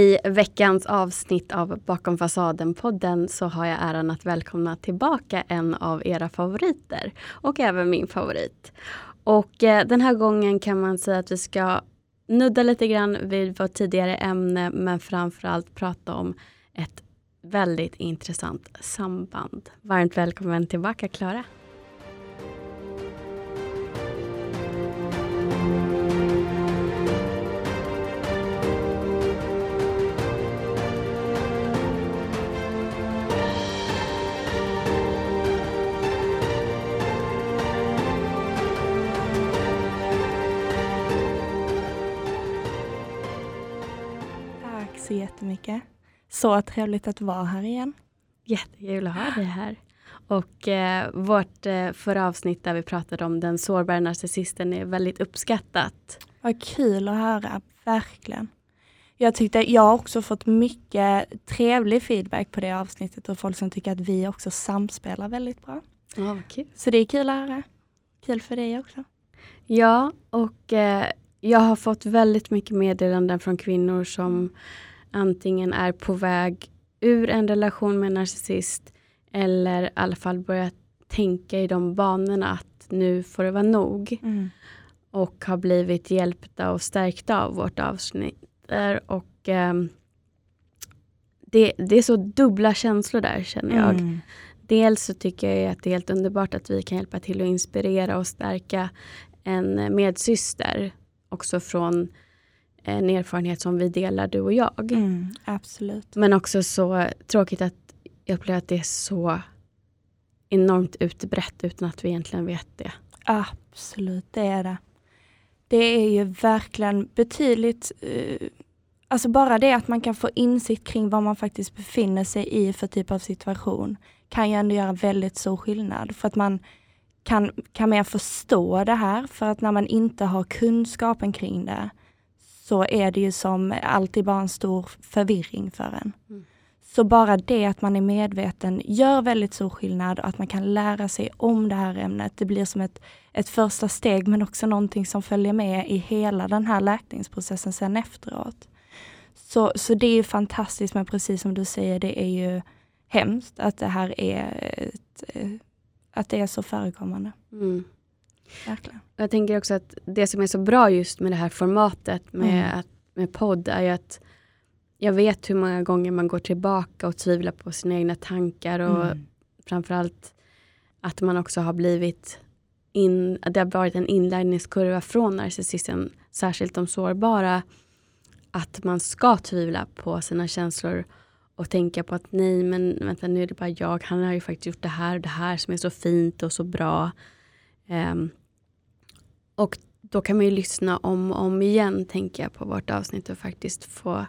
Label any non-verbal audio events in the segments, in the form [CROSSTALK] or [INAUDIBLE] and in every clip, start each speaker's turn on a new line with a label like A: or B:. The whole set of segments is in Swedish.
A: I veckans avsnitt av Bakom fasaden-podden så har jag äran att välkomna tillbaka en av era favoriter och även min favorit. Och eh, den här gången kan man säga att vi ska nudda lite grann vid vårt tidigare ämne men framförallt prata om ett väldigt intressant samband. Varmt välkommen tillbaka Klara.
B: Så jättemycket. Så trevligt att vara här igen.
A: Jättekul att ha dig här. Och eh, vårt eh, förra avsnitt där vi pratade om den sårbara narcissisten är väldigt uppskattat.
B: Vad kul att höra, verkligen. Jag tyckte, jag har också fått mycket trevlig feedback på det avsnittet och folk som tycker att vi också samspelar väldigt bra.
A: Ja, kul.
B: Så det är kul att höra. Kul för dig också.
A: Ja, och eh, jag har fått väldigt mycket meddelanden från kvinnor som antingen är på väg ur en relation med en narcissist eller i alla fall börjat tänka i de banorna att nu får det vara nog.
B: Mm.
A: Och har blivit hjälpta och stärkta av vårt avsnitt. Och eh, det, det, är så dubbla känslor där känner jag.
B: Mm.
A: Dels så tycker jag att det är helt underbart att vi kan hjälpa till att inspirera och stärka en medsyster. Också från en erfarenhet som vi delar du och jag.
B: Mm, absolut.
A: Men också så tråkigt att jag upplever att det är så enormt utbrett utan att vi egentligen vet det.
B: Absolut, det är det. Det är ju verkligen betydligt, uh, alltså bara det att man kan få insikt kring vad man faktiskt befinner sig i för typ av situation kan ju ändå göra väldigt stor skillnad. För att man kan, kan mer förstå det här, för att när man inte har kunskapen kring det så är det ju som alltid bara en stor förvirring för en.
A: Mm.
B: Så bara det att man är medveten gör väldigt stor skillnad och att man kan lära sig om det här ämnet. Det blir som ett, ett första steg men också någonting som följer med i hela den här läkningsprocessen sen efteråt. Så, så det är fantastiskt men precis som du säger, det är ju hemskt att det här är, ett, att det är så förekommande.
A: Mm.
B: Verkligen.
A: Jag tänker också att det som är så bra just med det här formatet med,
B: Mm.
A: att, med podd är ju att jag vet hur många gånger man går tillbaka och tvivlar på sina egna tankar och
B: Mm.
A: framförallt att man också har blivit in, att det har varit en inlärningskurva från narcissisten, särskilt de sårbara, att man ska tvivla på sina känslor och tänka på att nej men vänta nu är det bara jag, han har ju faktiskt gjort det här och det här som är så fint och så bra. Ehm, och då kan man ju lyssna om och om igen, tänker jag, på vårt avsnitt och faktiskt få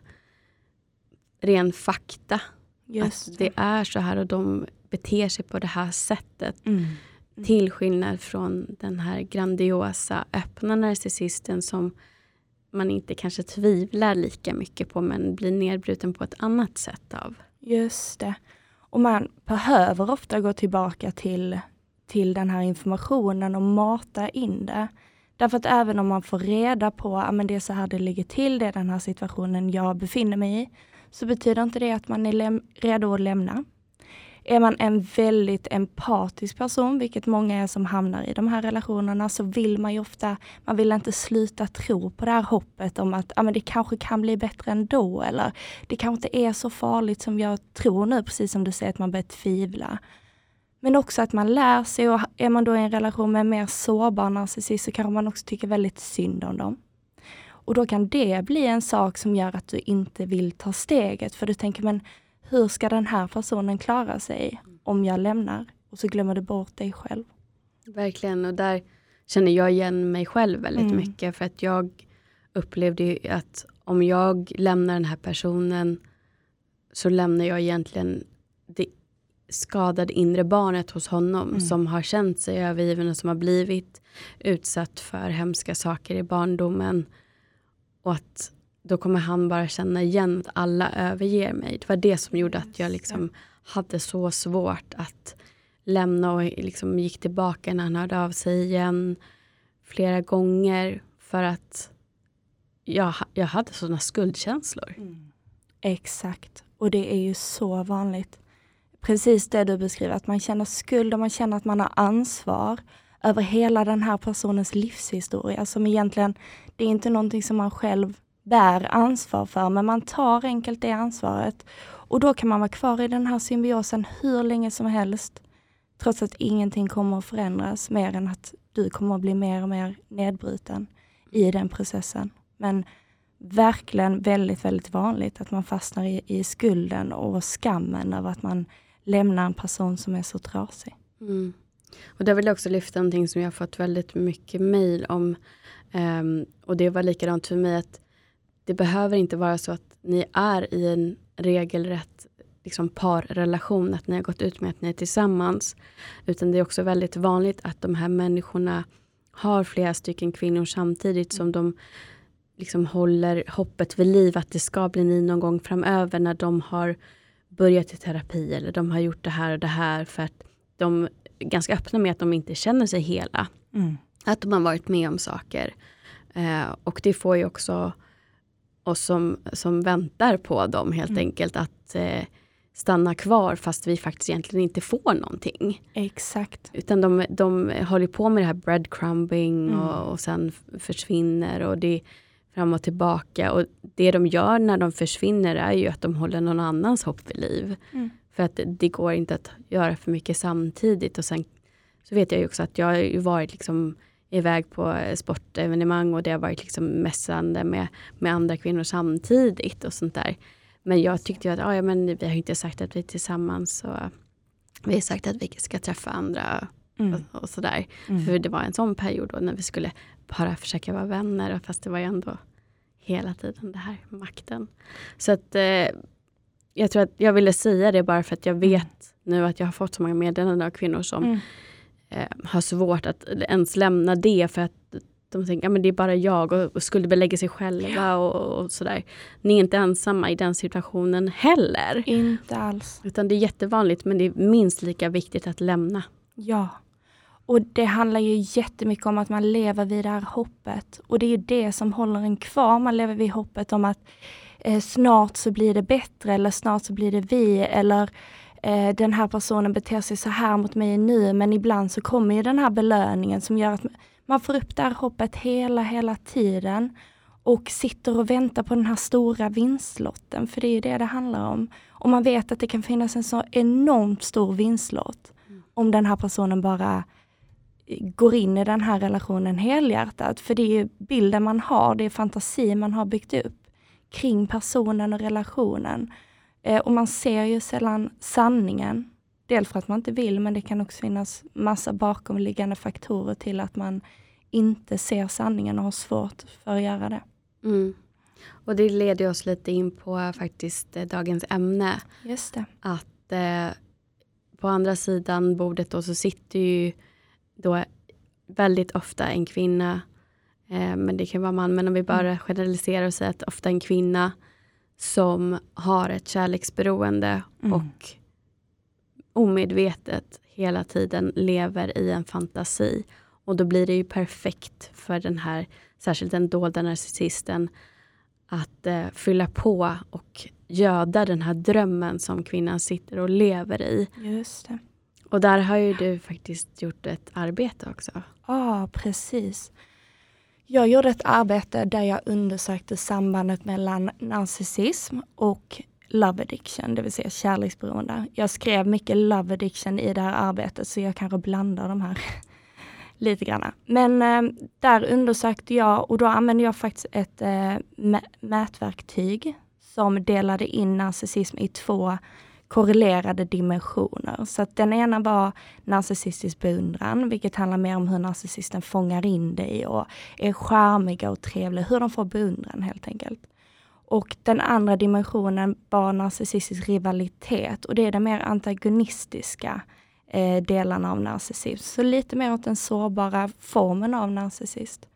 A: ren fakta.
B: Just
A: att det är så här och de beter sig på det här sättet.
B: Mm.
A: Till skillnad från den här grandiosa öppna narcissisten som man inte kanske tvivlar lika mycket på men blir nedbruten på ett annat sätt av.
B: Just det. Och man behöver ofta gå tillbaka till, till den här informationen och mata in det. Därför att även om man får reda på att ah, det är så här det ligger till, det är den här situationen jag befinner mig i, så betyder inte det att man är redo att lämna. Är man en väldigt empatisk person, vilket många är som hamnar i de här relationerna, så vill man ju ofta, man vill inte sluta tro på det här hoppet om att ah, men det kanske kan bli bättre ändå, eller det kanske inte är så farligt som jag tror nu, precis som du säger, att man börjar tvivla. Men också att man lär sig och är man då i en relation med en mer sårbar narcissist så kanske man också tycker väldigt synd om dem. Och då kan det bli en sak som gör att du inte vill ta steget, för du tänker men hur ska den här personen klara sig om jag lämnar? Och så glömmer du bort dig själv.
A: Verkligen, och där känner jag igen mig själv väldigt
B: Mm.
A: mycket. För att jag upplevde ju att om jag lämnar den här personen så lämnar jag egentligen skadade inre barnet hos honom
B: Mm.
A: som har känt sig övergiven och som har blivit utsatt för hemska saker i barndomen. Och att då kommer han bara känna igen att alla överger mig. Det var det som gjorde att jag liksom hade så svårt att lämna och liksom gick tillbaka när han hörde av sig igen flera gånger för att jag, jag hade sådana skuldkänslor.
B: Exakt. Och det är ju så vanligt. Precis det du beskriver, att man känner skuld och man känner att man har ansvar över hela den här personens livshistoria som egentligen, det är inte någonting som man själv bär ansvar för, men man tar enkelt det ansvaret. Och då kan man vara kvar i den här symbiosen hur länge som helst, trots att ingenting kommer att förändras mer än att du kommer att bli mer och mer nedbruten i den processen. Men verkligen väldigt, väldigt vanligt att man fastnar i, i skulden och skammen över att man lämna en person som är så trasig.
A: Mm. Och där vill jag också lyfta någonting som jag har fått väldigt mycket mejl om. Um, och det var likadant för mig att det behöver inte vara så att ni är i en regelrätt liksom, parrelation, att ni har gått ut med att ni är tillsammans. Utan det är också väldigt vanligt att de här människorna har flera stycken kvinnor samtidigt som de liksom håller hoppet vid liv att det ska bli ni någon gång framöver när de har börjat i terapi eller de har gjort det här och det här för att de är ganska öppna med att de inte känner sig hela. Mm. Att de har varit med om saker. Eh, och det får ju också oss som, som väntar på dem helt mm. enkelt att eh, stanna kvar fast vi faktiskt egentligen inte får någonting.
B: Exakt.
A: Utan de, de håller på med det här breadcrumbing mm. och, och sen försvinner och det fram och tillbaka. Och det de gör när de försvinner är ju att de håller någon annans hopp vid liv. Mm. För att det går inte att göra för mycket samtidigt. Och sen så vet jag ju också att jag har ju varit liksom iväg på sportevenemang och det har varit liksom mässande med, med andra kvinnor samtidigt och sånt där. Men jag tyckte ju att ah, ja, men vi har inte sagt att vi är tillsammans. Och vi har sagt att vi ska träffa andra mm. och, och, sådär. Mm. För det var en sån period då när vi skulle bara försöka vara vänner. Fast det var ju ändå hela tiden det här makten. Så att eh, jag tror att jag ville säga det bara för att jag mm. vet nu att jag har fått så många meddelanden av kvinnor som mm. eh, har svårt att ens lämna det för att de tänker att ja, det är bara jag och, och skuldbelägger sig själva ja. och, och, sådär. Ni är inte ensamma i den situationen heller.
B: Inte alls.
A: Utan det är jättevanligt men det är minst lika viktigt att lämna.
B: Ja. Och det handlar ju jättemycket om att man lever vid det här hoppet. Och det är ju det som håller en kvar. Man lever vid hoppet om att eh, snart så blir det bättre eller snart så blir det vi eller eh, den här personen beter sig så här mot mig nu men ibland så kommer ju den här belöningen som gör att man får upp det här hoppet hela, hela tiden och sitter och väntar på den här stora vinstlotten, för det är det det handlar om. Och man vet att det kan finnas en så enormt stor vinstlott mm. om den här personen bara går in i den här relationen helhjärtat. För det är bilden man har, det är fantasi man har byggt upp kring personen och relationen. Eh, och man ser ju sällan sanningen. Dels för att man inte vill, men det kan också finnas massa bakomliggande faktorer till att man inte ser sanningen och har svårt för att göra det.
A: Mm. Och det leder oss lite in på faktiskt eh, dagens ämne.
B: Just det.
A: Att eh, på andra sidan bordet då så sitter ju då väldigt ofta en kvinna, eh, men det kan vara man, men om vi bara mm. generaliserar och säger att ofta en kvinna som har ett kärleksberoende mm. och omedvetet hela tiden lever i en fantasi. Och då blir det ju perfekt för den här, särskilt den dolda narcissisten, att eh, fylla på och göda den här drömmen som kvinnan sitter och lever i.
B: Just det.
A: Och där har ju du faktiskt gjort ett arbete också. Ja,
B: ah, precis. Jag gjorde ett arbete där jag undersökte sambandet mellan narcissism och love addiction, det vill säga kärleksberoende. Jag skrev mycket love addiction i det här arbetet, så jag kanske blandar de här [LAUGHS] lite grann. Men eh, där undersökte jag och då använde jag faktiskt ett eh, mätverktyg som delade in narcissism i två korrelerade dimensioner. Så att den ena var narcissistisk beundran, vilket handlar mer om hur narcissisten fångar in dig och är charmiga och trevliga, hur de får beundran helt enkelt. Och den andra dimensionen var narcissistisk rivalitet och det är den mer antagonistiska eh, delarna av narcissism. Så lite mer åt den sårbara formen av narcissist.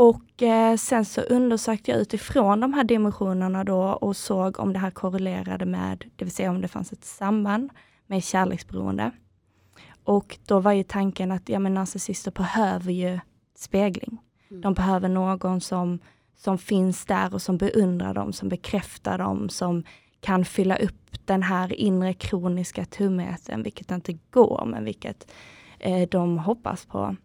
B: Och eh, sen så undersökte jag utifrån de här dimensionerna då och såg om det här korrelerade med, det vill säga om det fanns ett samband med kärleksberoende. Och då var ju tanken att ja, men narcissister behöver ju spegling. Mm. De behöver någon som, som finns där och som beundrar dem, som bekräftar dem, som kan fylla upp den här inre kroniska tomheten, vilket inte går, men vilket eh, de hoppas på.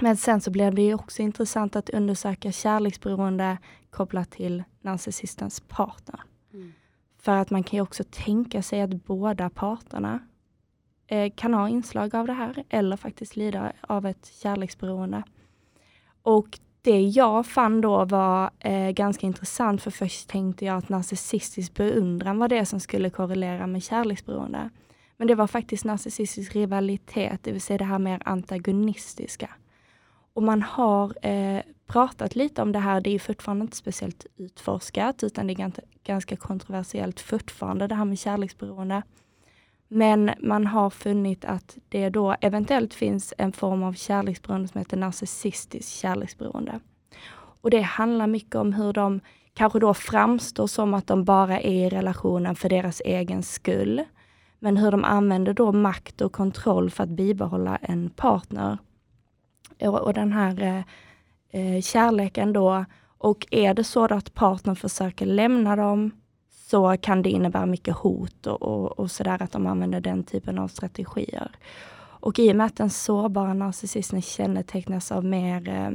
B: Men sen så blev det ju också intressant att undersöka kärleksberoende kopplat till narcissistens partner. Mm. För att man kan ju också tänka sig att båda parterna eh, kan ha inslag av det här eller faktiskt lida av ett kärleksberoende. Och det jag fann då var eh, ganska intressant, för först tänkte jag att narcissistisk beundran var det som skulle korrelera med kärleksberoende. Men det var faktiskt narcissistisk rivalitet, det vill säga det här mer antagonistiska. Och man har eh, pratat lite om det här, det är fortfarande inte speciellt utforskat, utan det är ganska, ganska kontroversiellt fortfarande, det här med kärleksberoende. Men man har funnit att det då eventuellt finns en form av kärleksberoende som heter narcissistiskt kärleksberoende. Och det handlar mycket om hur de kanske då framstår som att de bara är i relationen för deras egen skull. Men hur de använder då makt och kontroll för att bibehålla en partner. Och, och den här eh, eh, kärleken då, och är det så att partnern försöker lämna dem så kan det innebära mycket hot och, och, och sådär, att de använder den typen av strategier. Och i och med att den sårbara narcissisten kännetecknas av mer eh,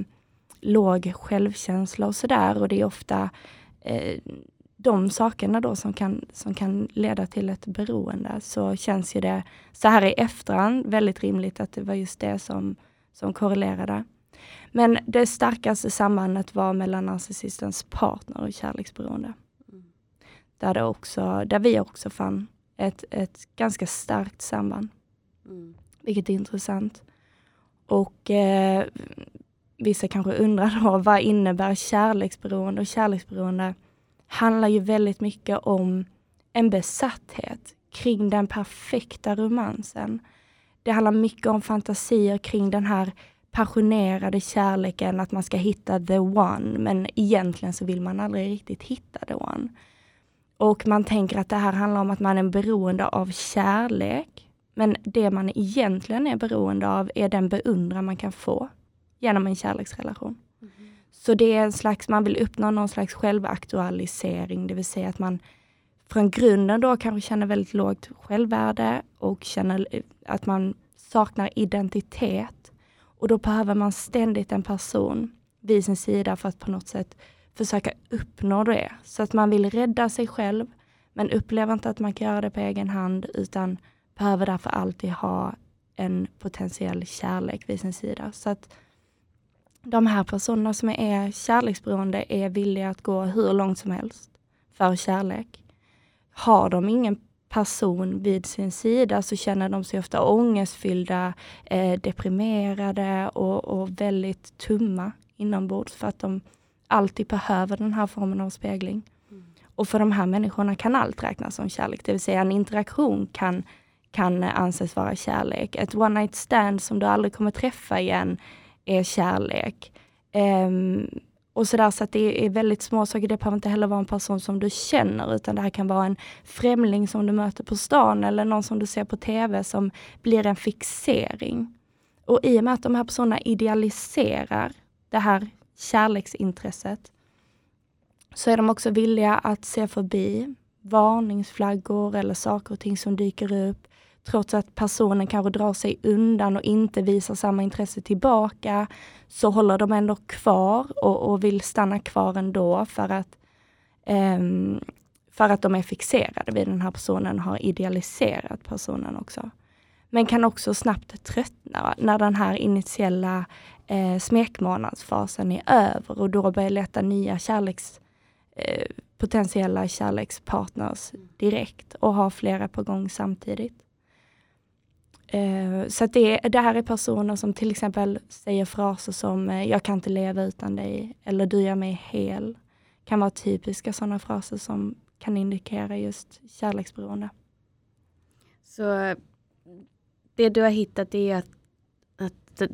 B: låg självkänsla och sådär, och det är ofta eh, de sakerna då som kan, som kan leda till ett beroende, så känns ju det så här i efterhand väldigt rimligt att det var just det som, som korrelerade. Men det starkaste sambandet var mellan narcissistens partner och kärleksberoende. Där, det också, där vi också fann ett, ett ganska starkt samband. Mm. Vilket är intressant. Och eh, vissa kanske undrar då, [LAUGHS] vad innebär kärleksberoende? Och kärleksberoende handlar ju väldigt mycket om en besatthet kring den perfekta romansen. Det handlar mycket om fantasier kring den här passionerade kärleken, att man ska hitta the one, men egentligen så vill man aldrig riktigt hitta the one. Och man tänker att det här handlar om att man är beroende av kärlek. Men det man egentligen är beroende av är den beundran man kan få genom en kärleksrelation. Mm. Så det är en slags, man vill uppnå någon slags självaktualisering, det vill säga att man från grunden då kanske känner väldigt lågt självvärde och känner att man saknar identitet. Och då behöver man ständigt en person vid sin sida för att på något sätt försöka uppnå det. Så att man vill rädda sig själv, men upplever inte att man kan göra det på egen hand, utan behöver därför alltid ha en potentiell kärlek vid sin sida. Så att de här personerna som är kärleksberoende är villiga att gå hur långt som helst för kärlek. Har de ingen person vid sin sida så känner de sig ofta ångestfyllda, eh, deprimerade och, och väldigt tumma inombords för att de alltid behöver den här formen av spegling. Mm. Och för de här människorna kan allt räknas som kärlek, det vill säga en interaktion kan, kan anses vara kärlek. Ett one night stand som du aldrig kommer träffa igen är kärlek. Um, och sådär, så att det är väldigt små saker. Det behöver inte heller vara en person som du känner, utan det här kan vara en främling som du möter på stan eller någon som du ser på TV som blir en fixering. Och i och med att de här personerna idealiserar det här kärleksintresset, så är de också villiga att se förbi varningsflaggor eller saker och ting som dyker upp, trots att personen kanske drar sig undan och inte visar samma intresse tillbaka, så håller de ändå kvar och, och vill stanna kvar ändå för att, um, för att de är fixerade vid den här personen, har idealiserat personen också. Men kan också snabbt tröttna när den här initiella eh, smekmånadsfasen är över och då börjar leta nya kärleks, eh, potentiella kärlekspartners direkt och ha flera på gång samtidigt. Eh, så det, det här är personer som till exempel säger fraser som eh, “jag kan inte leva utan dig” eller “du gör mig hel”. kan vara typiska sådana fraser som kan indikera just kärleksberoende.
A: Så det du har hittat är att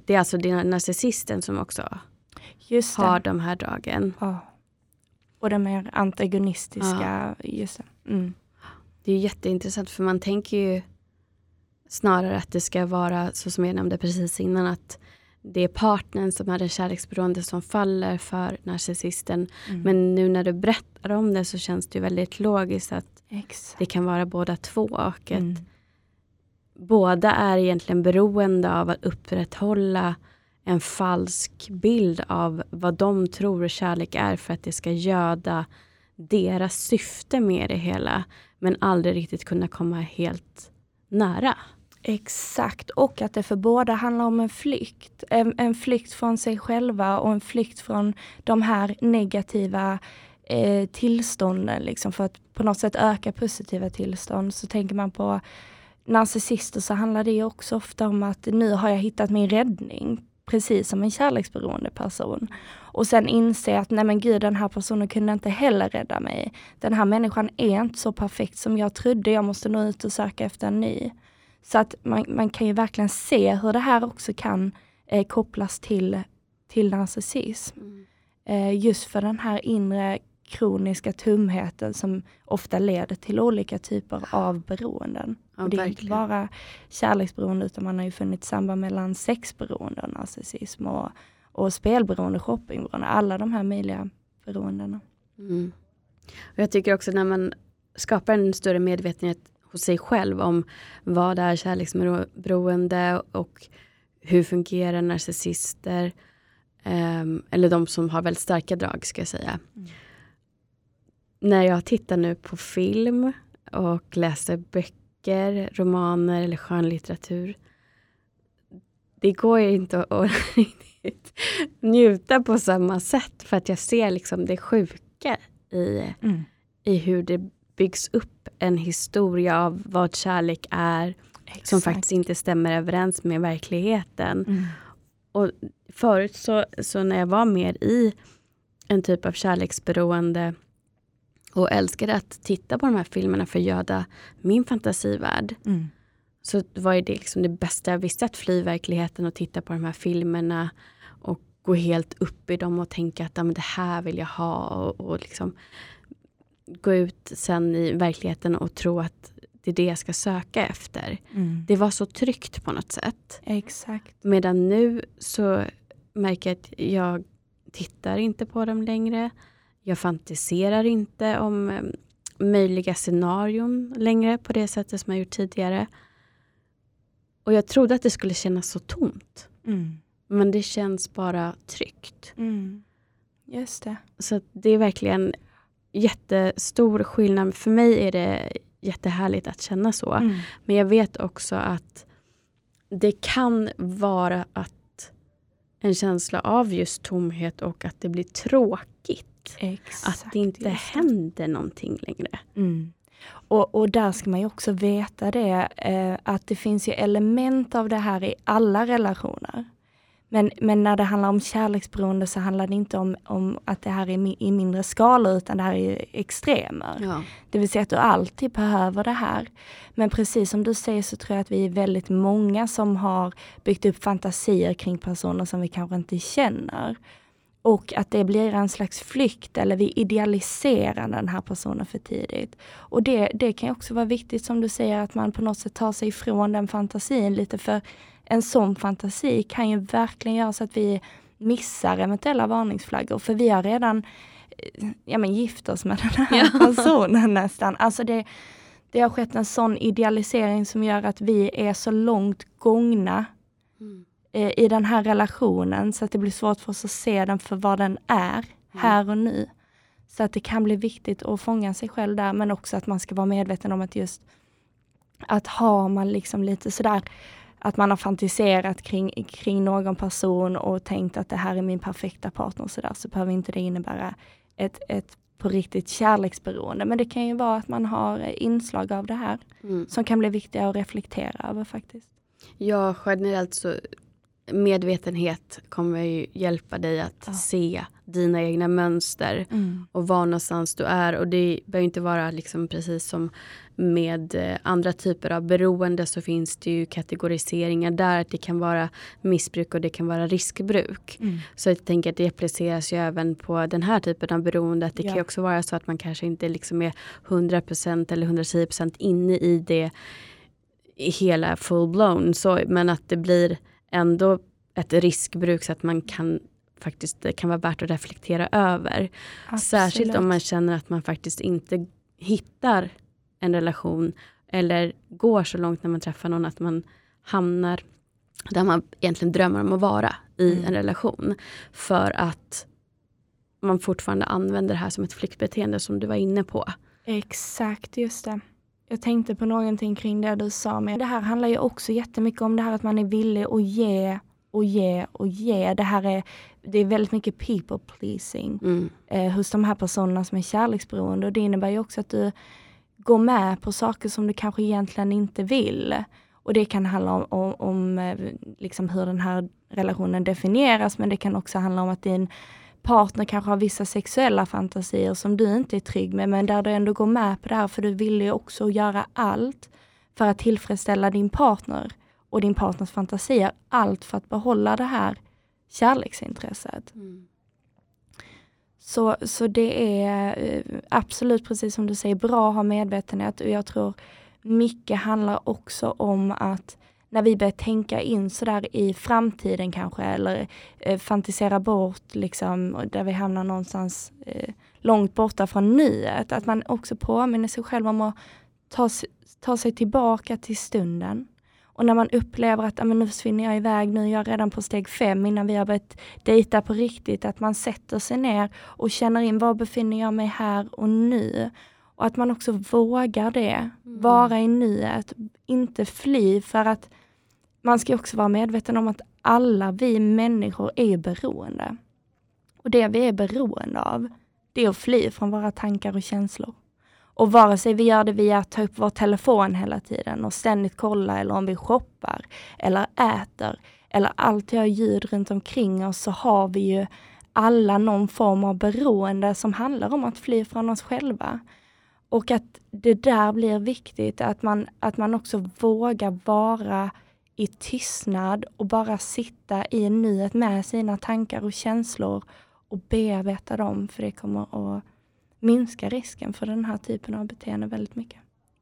A: det är alltså den narcissisten som också just har de här dragen.
B: Ja. Och de mer antagonistiska. Ja. Just det. Mm.
A: det är jätteintressant för man tänker ju snarare att det ska vara så som jag nämnde precis innan att det är partnern som är den kärleksberoende som faller för narcissisten.
B: Mm.
A: Men nu när du berättar om det så känns det väldigt logiskt att
B: Exakt.
A: det kan vara båda två. Och
B: Mm.
A: båda är egentligen beroende av att upprätthålla en falsk bild av vad de tror kärlek är för att det ska göda deras syfte med det hela. Men aldrig riktigt kunna komma helt nära.
B: Exakt, och att det för båda handlar om en flykt. En, en flykt från sig själva och en flykt från de här negativa eh, tillstånden, liksom, för att på något sätt öka positiva tillstånd. Så tänker man på narcissister så handlar det också ofta om att nu har jag hittat min räddning, precis som en kärleksberoende person. Och sen inse att nej men gud, den här personen kunde inte heller rädda mig. Den här människan är inte så perfekt som jag trodde, jag måste nå ut och söka efter en ny. Så att man, man kan ju verkligen se hur det här också kan eh, kopplas till, till narcissism. Eh, just för den här inre kroniska tumheten som ofta leder till olika typer av beroenden.
A: Ja,
B: och det är inte
A: verkligen.
B: bara kärleksberoende utan man har ju funnit samband mellan sexberoende och narcissism och, och spelberoende, shoppingberoende, alla de här möjliga beroendena.
A: Mm. Och jag tycker också när man skapar en större medvetenhet hos sig själv om vad är kärleksberoende och hur fungerar narcissister. ehm, eller de som har väldigt starka drag ska jag säga.
B: Mm.
A: När jag tittar nu på film och läser böcker, romaner eller skönlitteratur. Det går ju inte att, [LAUGHS] njuta på samma sätt för att jag ser liksom det sjuka i,
B: Mm.
A: i hur det byggs upp en historia av vad kärlek är som
B: Exakt.
A: faktiskt inte stämmer överens med verkligheten.
B: Mm.
A: Och förut så, så när jag var mer i en typ av kärleksberoende och älskade att titta på de här filmerna för att göda min fantasivärld
B: Mm.
A: så var det liksom det bästa jag visste att fly verkligheten och titta på de här filmerna och gå helt upp i dem och tänka att ja, men det här vill jag ha och, och liksom gå ut sen i verkligheten och tro att det är det jag ska söka efter.
B: Mm.
A: Det var så tryggt på något sätt.
B: Exakt.
A: Medan nu så märker jag att jag tittar inte på dem längre. Jag fantiserar inte om eh, möjliga scenarion längre på det sättet som jag gjort tidigare. Och jag trodde att det skulle kännas så tomt.
B: Mm.
A: Men det känns bara tryggt.
B: Mm. Just det.
A: Så det är verkligen jättestor skillnad. För mig är det jättehärligt att känna så.
B: Mm.
A: Men jag vet också att det kan vara att en känsla av just tomhet och att det blir tråkigt.
B: Exakt.
A: Att det inte händer någonting längre.
B: Mm. Och, och där ska man ju också veta det, eh, att det finns ju element av det här i alla relationer. Men, men när det handlar om kärleksberoende så handlar det inte om, om att det här är i mindre skala utan det här är extremer.
A: Ja.
B: Det vill säga att du alltid behöver det här. Men precis som du säger så tror jag att vi är väldigt många som har byggt upp fantasier kring personer som vi kanske inte känner. Och att det blir en slags flykt eller vi idealiserar den här personen för tidigt. Och det, det kan också vara viktigt som du säger att man på något sätt tar sig ifrån den fantasin lite för en sån fantasi kan ju verkligen göra så att vi missar eventuella varningsflaggor för vi har redan eh, ja, men gift oss med den här
A: Ja. [LAUGHS]
B: personen nästan. Alltså det, det har skett en sån idealisering som gör att vi är så långt gångna
A: Mm.
B: eh, i den här relationen så att det blir svårt för oss att se den för vad den är här och nu. Så att det kan bli viktigt att fånga sig själv där men också att man ska vara medveten om att just att har man liksom lite sådär att man har fantiserat kring, kring någon person och tänkt att det här är min perfekta partner så, där, så behöver inte det innebära ett, ett på riktigt kärleksberoende. Men det kan ju vara att man har inslag av det här
A: Mm.
B: som kan bli viktiga att reflektera över faktiskt.
A: Ja, generellt så medvetenhet kommer ju hjälpa dig att
B: Ja.
A: se dina egna mönster och var någonstans du är. Och det behöver inte vara liksom precis som med eh, andra typer av beroende så finns det ju kategoriseringar där. Att det kan vara missbruk och det kan vara riskbruk.
B: Mm.
A: Så jag tänker att det appliceras ju även på den här typen av beroende. Att det
B: Ja.
A: kan också vara så att man kanske inte liksom är 100% eller 110% inne i det i hela full blown. Så, men att det blir ändå ett riskbruk så att man kan faktiskt, det kan vara värt att reflektera över.
B: Absolut.
A: Särskilt om man känner att man faktiskt inte hittar en relation eller går så långt när man träffar någon att man hamnar där man egentligen drömmer om att vara i
B: Mm.
A: en relation. För att man fortfarande använder det här som ett flyktbeteende som du var inne på.
B: Exakt, just det. Jag tänkte på någonting kring det du sa, men det här handlar ju också jättemycket om det här att man är villig att ge och ge och ge. Det här är, det är väldigt mycket people pleasing
A: Mm.
B: eh, hos de här personerna som är kärleksberoende och det innebär ju också att du gå med på saker som du kanske egentligen inte vill. Och det kan handla om, om, om eh, liksom hur den här relationen definieras men det kan också handla om att din partner kanske har vissa sexuella fantasier som du inte är trygg med men där du ändå går med på det här för du vill ju också göra allt för att tillfredsställa din partner och din partners fantasier. Allt för att behålla det här kärleksintresset. Mm. Så, så det är eh, absolut precis som du säger bra att ha medvetenhet och jag tror mycket handlar också om att när vi börjar tänka in sådär i framtiden kanske eller eh, fantisera bort liksom där vi hamnar någonstans eh, långt borta från nuet. Att man också påminner sig själv om att ta, ta sig tillbaka till stunden. Och när man upplever att "Ah, men nu försvinner jag iväg, nu är jag redan på steg fem innan vi har börjat dejta på riktigt, att man sätter sig ner och känner in var befinner jag mig här och nu. Och att man också vågar det, vara i nuet, inte fly för att man ska också vara medveten om att alla vi människor är beroende. Och det vi är beroende av, det är att fly från våra tankar och känslor. Och vare sig vi gör det via att ta upp vår telefon hela tiden och ständigt kolla eller om vi shoppar eller äter eller alltid har ljud runt omkring oss så har vi ju alla någon form av beroende som handlar om att fly från oss själva. Och att det där blir viktigt, att man, att man också vågar vara i tystnad och bara sitta i nuet med sina tankar och känslor och bearbeta dem, för det kommer att minska risken för den här typen av beteende väldigt mycket.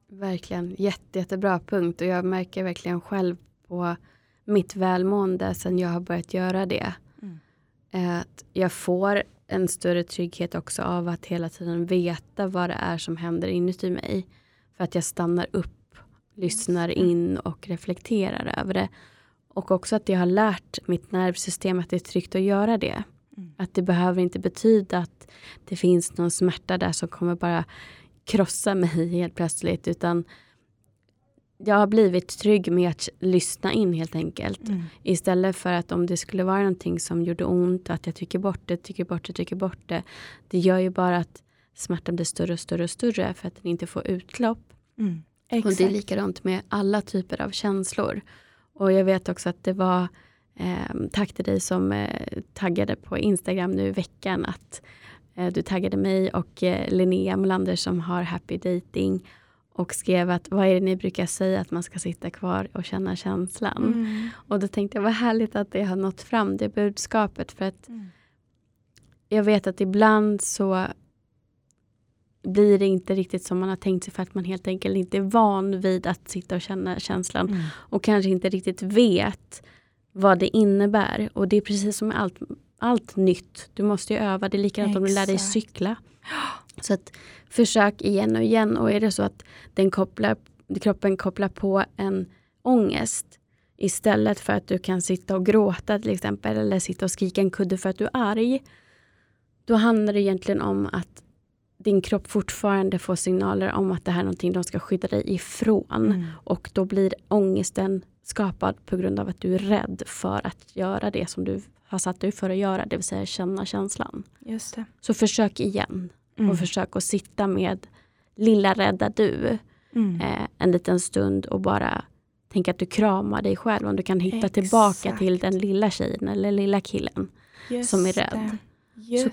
A: Verkligen, Jätte, jättebra punkt och jag märker verkligen själv på mitt välmående sen jag har börjat göra det.
B: Mm.
A: Eh, Att jag får en större trygghet också av att hela tiden veta vad det är som händer inuti mig. För att jag stannar upp, lyssnar in och reflekterar över det. Och också att jag har lärt mitt nervsystem att det är tryggt att göra det. Att det behöver inte betyda att det finns någon smärta där som kommer bara krossa mig helt plötsligt. Utan jag har blivit trygg med att lyssna in helt enkelt.
B: Mm.
A: Istället för att om det skulle vara någonting som gjorde ont, att jag trycker bort det, trycker bort det, trycker bort det. Det gör ju bara att smärtan blir större och större och större för att den inte får utlopp.
B: Mm.
A: Och det är likadant med alla typer av känslor. Och jag vet också att det var eh, tack till dig som eh, taggade på Instagram nu i veckan att eh, du taggade mig och eh, Linnea Molander som har Happy Dating och skrev att vad är det ni brukar säga att man ska sitta kvar och känna känslan.
B: Mm.
A: Och då tänkte jag vad härligt att det har nått fram det budskapet för att
B: Mm.
A: jag vet att ibland så blir det inte riktigt som man har tänkt sig för att man helt enkelt inte är van vid att sitta och känna känslan
B: Mm.
A: och kanske inte riktigt vet vad det innebär. Och det är precis som med allt, allt nytt. Du måste ju öva. Det är likadant om du lär dig
B: Exakt.
A: cykla. Så att försök igen och igen och är det så att den kopplar, kroppen kopplar på en ångest istället för att du kan sitta och gråta till exempel eller sitta och skrika en kudde för att du är arg. Då handlar det egentligen om att din kropp fortfarande får signaler om att det här är någonting de ska skydda dig ifrån.
B: Mm.
A: Och då blir ångesten skapad på grund av att du är rädd för att göra det som du har satt dig för att göra, det vill säga känna känslan.
B: Just det.
A: Så försök igen
B: Mm.
A: och försök att sitta med lilla rädda du
B: Mm.
A: eh, en liten stund och bara tänka att du kramar dig själv. Om du kan hitta tillbaka
B: Exakt.
A: till den lilla tjejen eller lilla killen
B: Just
A: som är rädd.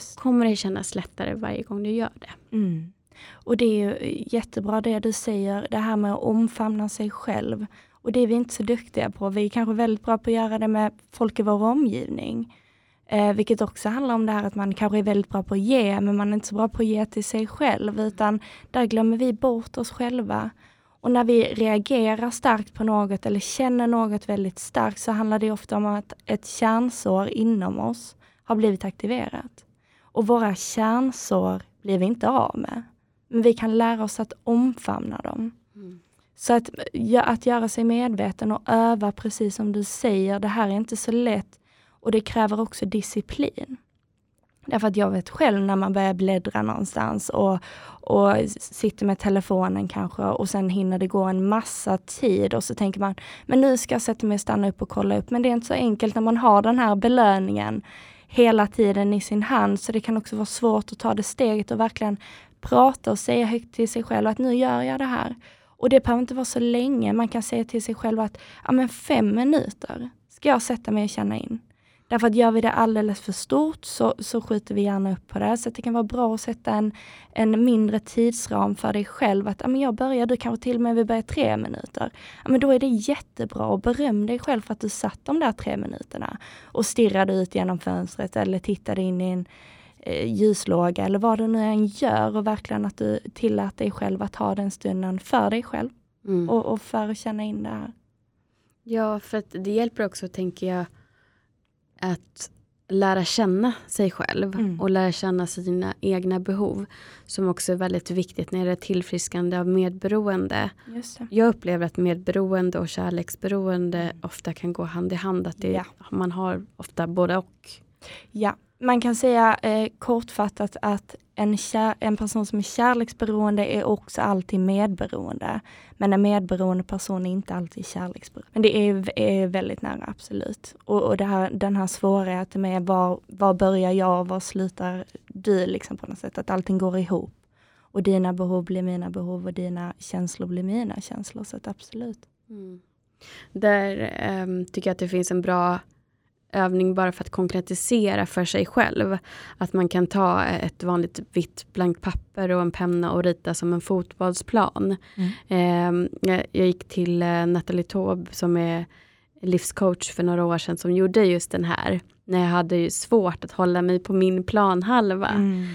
A: Så kommer det kännas lättare varje gång du gör det.
B: Mm. Och det är ju jättebra det du säger, det här med att omfamna sig själv. Och det är vi inte så duktiga på. Vi är kanske väldigt bra på att göra det med folk i vår omgivning. Eh, vilket också handlar om det här att man kanske är väldigt bra på att ge, men man är inte så bra på att ge till sig själv, utan där glömmer vi bort oss själva. Och när vi reagerar starkt på något eller känner något väldigt starkt så handlar det ofta om att ett kärnsår inom oss har blivit aktiverat. Och våra kärnsår blir vi inte av med. Men vi kan lära oss att omfamna dem. Mm. Så att, ja, att göra sig medveten och öva precis som du säger, det här är inte så lätt och det kräver också disciplin. Därför att jag vet själv när man börjar bläddra någonstans och, och sitter med telefonen kanske och sen hinner det gå en massa tid och så tänker man, men nu ska jag sätta mig och stanna upp och kolla upp. Men det är inte så enkelt när man har den här belöningen hela tiden i sin hand, så det kan också vara svårt att ta det steget och verkligen prata och säga högt till sig själv att nu gör jag det här. Och det behöver inte vara så länge, man kan säga till sig själv att ja, men fem minuter ska jag sätta mig och känna in. Därför att gör vi det alldeles för stort så, så skjuter vi gärna upp på det. Så det kan vara bra att sätta en, en mindre tidsram för dig själv. Att ja, jag börjar, du kanske till och med vill börja tre minuter. Ja, men då är det jättebra och beröm dig själv för att du satt de där tre minuterna och stirrade ut genom fönstret eller tittade in i en ljuslåga eller vad du nu än gör och verkligen att du tillät dig själv att ha den stunden för dig själv mm. och, och för att känna in det här.
A: Ja, för att det hjälper också, tänker jag, att lära känna sig själv mm. och lära känna sina egna behov. Som också är väldigt viktigt när det är tillfriskande av medberoende. Jag upplever att medberoende och kärleksberoende mm. ofta kan gå hand i hand. Att det, ja. man har ofta både och.
B: Ja, man kan säga eh, kortfattat att en, kär, en person som är kärleksberoende är också alltid medberoende. Men en medberoende person är inte alltid kärleksberoende. Men det är, är väldigt nära, absolut. Och, och det här, den här svårigheten med var, var börjar jag och var slutar du liksom på något sätt, att allting går ihop. Och dina behov blir mina behov och dina känslor blir mina känslor. Så att absolut. Mm.
A: Där um, tycker jag att det finns en bra övning bara för att konkretisera för sig själv. Att man kan ta ett vanligt vitt blankt papper och en penna och rita som en fotbollsplan. Mm. Eh, jag gick till eh, Nathalie Taube som är livscoach för några år sedan som gjorde just den här. När jag hade svårt att hålla mig på min planhalva. Mm.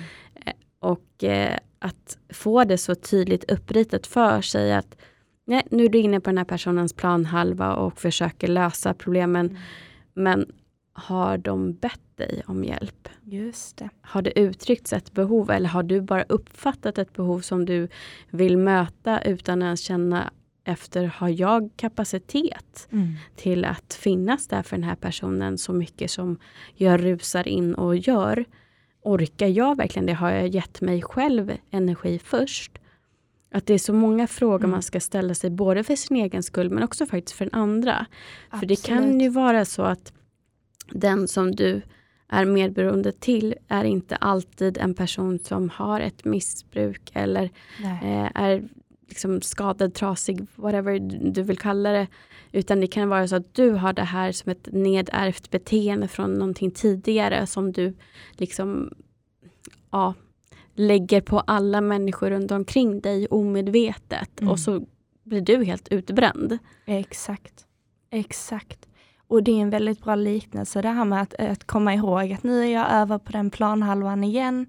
A: Eh, och eh, att få det så tydligt uppritat för sig att nej, nu är du inne på den här personens planhalva och försöker lösa problemen. Mm. Men har de bett dig om hjälp?
B: Just det.
A: Har det uttryckts ett behov eller har du bara uppfattat ett behov som du vill möta utan att känna efter, har jag kapacitet mm. till att finnas där för den här personen så mycket som jag rusar in och gör? Orkar jag verkligen det? Har jag gett mig själv energi först? Att det är så många frågor mm. man ska ställa sig, både för sin egen skull men också faktiskt för den andra. Absolut. För det kan ju vara så att den som du är medberoende till är inte alltid en person som har ett missbruk eller eh, är liksom skadad, trasig, whatever du vill kalla det. Utan det kan vara så att du har det här som ett nedärvt beteende från någonting tidigare som du liksom ja, lägger på alla människor runt omkring dig omedvetet mm. och så blir du helt utbränd.
B: Exakt. Exakt. Och det är en väldigt bra liknelse det här med att, att komma ihåg att nu är jag över på den planhalvan igen.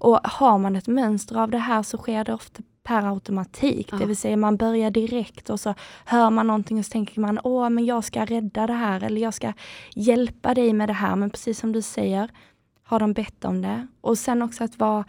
B: Och har man ett mönster av det här så sker det ofta per automatik. Ja. Det vill säga man börjar direkt och så hör man någonting och så tänker man åh men jag ska rädda det här eller jag ska hjälpa dig med det här. Men precis som du säger, har de bett om det? Och sen också att vara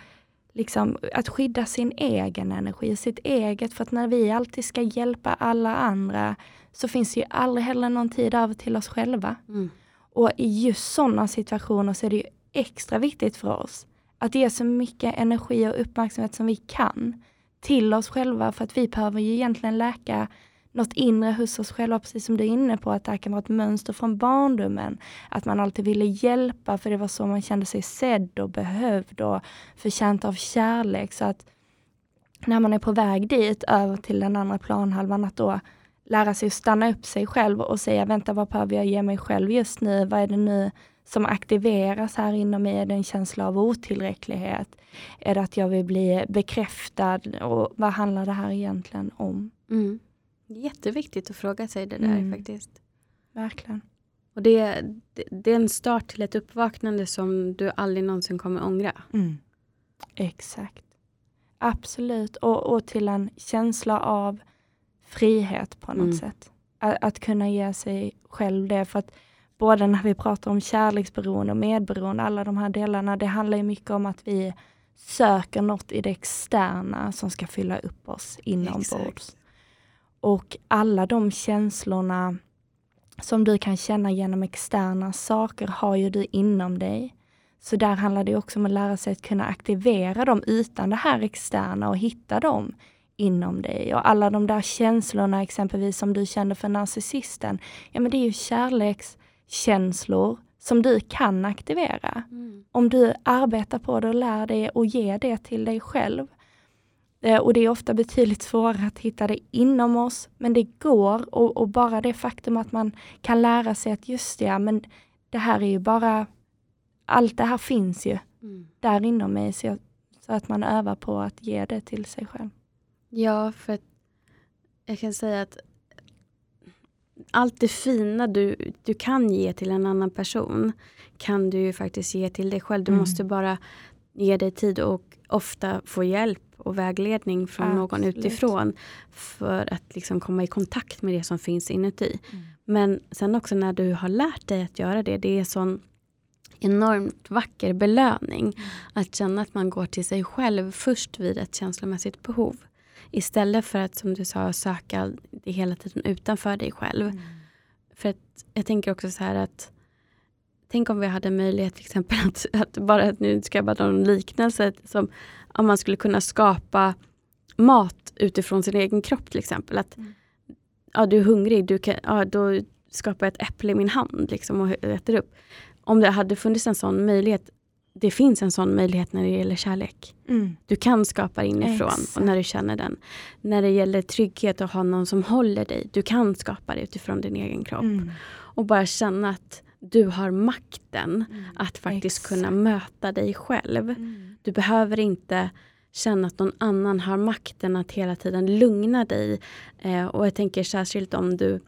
B: liksom, att skydda sin egen energi, sitt eget. För att när vi alltid ska hjälpa alla andra så finns det ju aldrig heller någon tid över till oss själva. Mm. Och i just sådana situationer så är det ju extra viktigt för oss att ge så mycket energi och uppmärksamhet som vi kan till oss själva för att vi behöver ju egentligen läka något inre hos oss själva, precis som du är inne på, att det här kan vara ett mönster från barndomen. Att man alltid ville hjälpa för det var så man kände sig sedd och behövd och förtjänt av kärlek. Så att när man är på väg dit, över till den andra planhalvan, att då lära sig att stanna upp sig själv och säga, vänta vad behöver jag ge mig själv just nu? Vad är det nu som aktiveras här inom mig? Är det en känsla av otillräcklighet? Är det att jag vill bli bekräftad? Och vad handlar det här egentligen om?
A: Mm. Jätteviktigt att fråga sig det där mm. faktiskt.
B: Verkligen.
A: Och det, det, det, är en start till ett uppvaknande som du aldrig någonsin kommer ångra.
B: Mm. Exakt. Absolut. Och, och till en känsla av frihet på något
A: Mm.
B: sätt. Att, att kunna ge sig själv det. För att både när vi pratar om kärleksberoende och medberoende, alla de här delarna, det handlar ju mycket om att vi söker något i det externa som ska fylla upp oss inombords. Och alla de känslorna som du kan känna genom externa saker har ju du inom dig. Så där handlar det också om att lära sig att kunna aktivera dem utan det här externa och hitta dem inom dig. Och alla de där känslorna exempelvis som du kände för narcissisten, ja men det är ju kärlekskänslor som du kan aktivera. Om du arbetar på det och lär dig och ger det till dig själv. Eh, Och det är ofta betydligt svårare att hitta det inom oss, men det går. Och, och bara det faktum att man kan lära sig att just det, ja, men det här är ju bara, allt det här finns ju
A: Mm.
B: där inom mig. Så, jag, så att man övar på att ge det till sig själv.
A: Ja, för att jag kan säga att allt det fina du, du kan ge till en annan person kan du ju faktiskt ge till dig själv. Du
B: Mm.
A: måste bara ge dig tid och ofta få hjälp och vägledning från någon
B: Absolut.
A: utifrån för att liksom komma i kontakt med det som finns inuti.
B: Mm.
A: Men sen också när du har lärt dig att göra det, det är sån enormt vacker belöning.
B: Mm.
A: Att känna att man går till sig själv först vid ett känslomässigt behov. Istället för att som du sa söka det hela tiden utanför dig själv.
B: Mm.
A: För att jag tänker också så här att Tänk om vi hade möjlighet till exempel [LAUGHS] att, att bara, nu ska jag bara dra en liknelse, som om man skulle kunna skapa mat utifrån sin egen kropp till exempel. Att,
B: Mm.
A: ja, du är hungrig, du kan, ja, då skapar jag ett äpple i min hand liksom, och äter upp. Om det hade funnits en sån möjlighet, det finns en sån möjlighet när det gäller kärlek.
B: Mm.
A: Du kan skapa inifrån
B: Exakt.
A: och när du känner den. När det gäller trygghet och ha någon som håller dig, du kan skapa det utifrån din egen kropp.
B: Mm.
A: Och bara känna att du har makten att faktiskt
B: Exakt.
A: kunna möta dig själv.
B: Mm.
A: Du behöver inte känna att någon annan har makten att hela tiden lugna dig. Eh, och jag tänker särskilt om du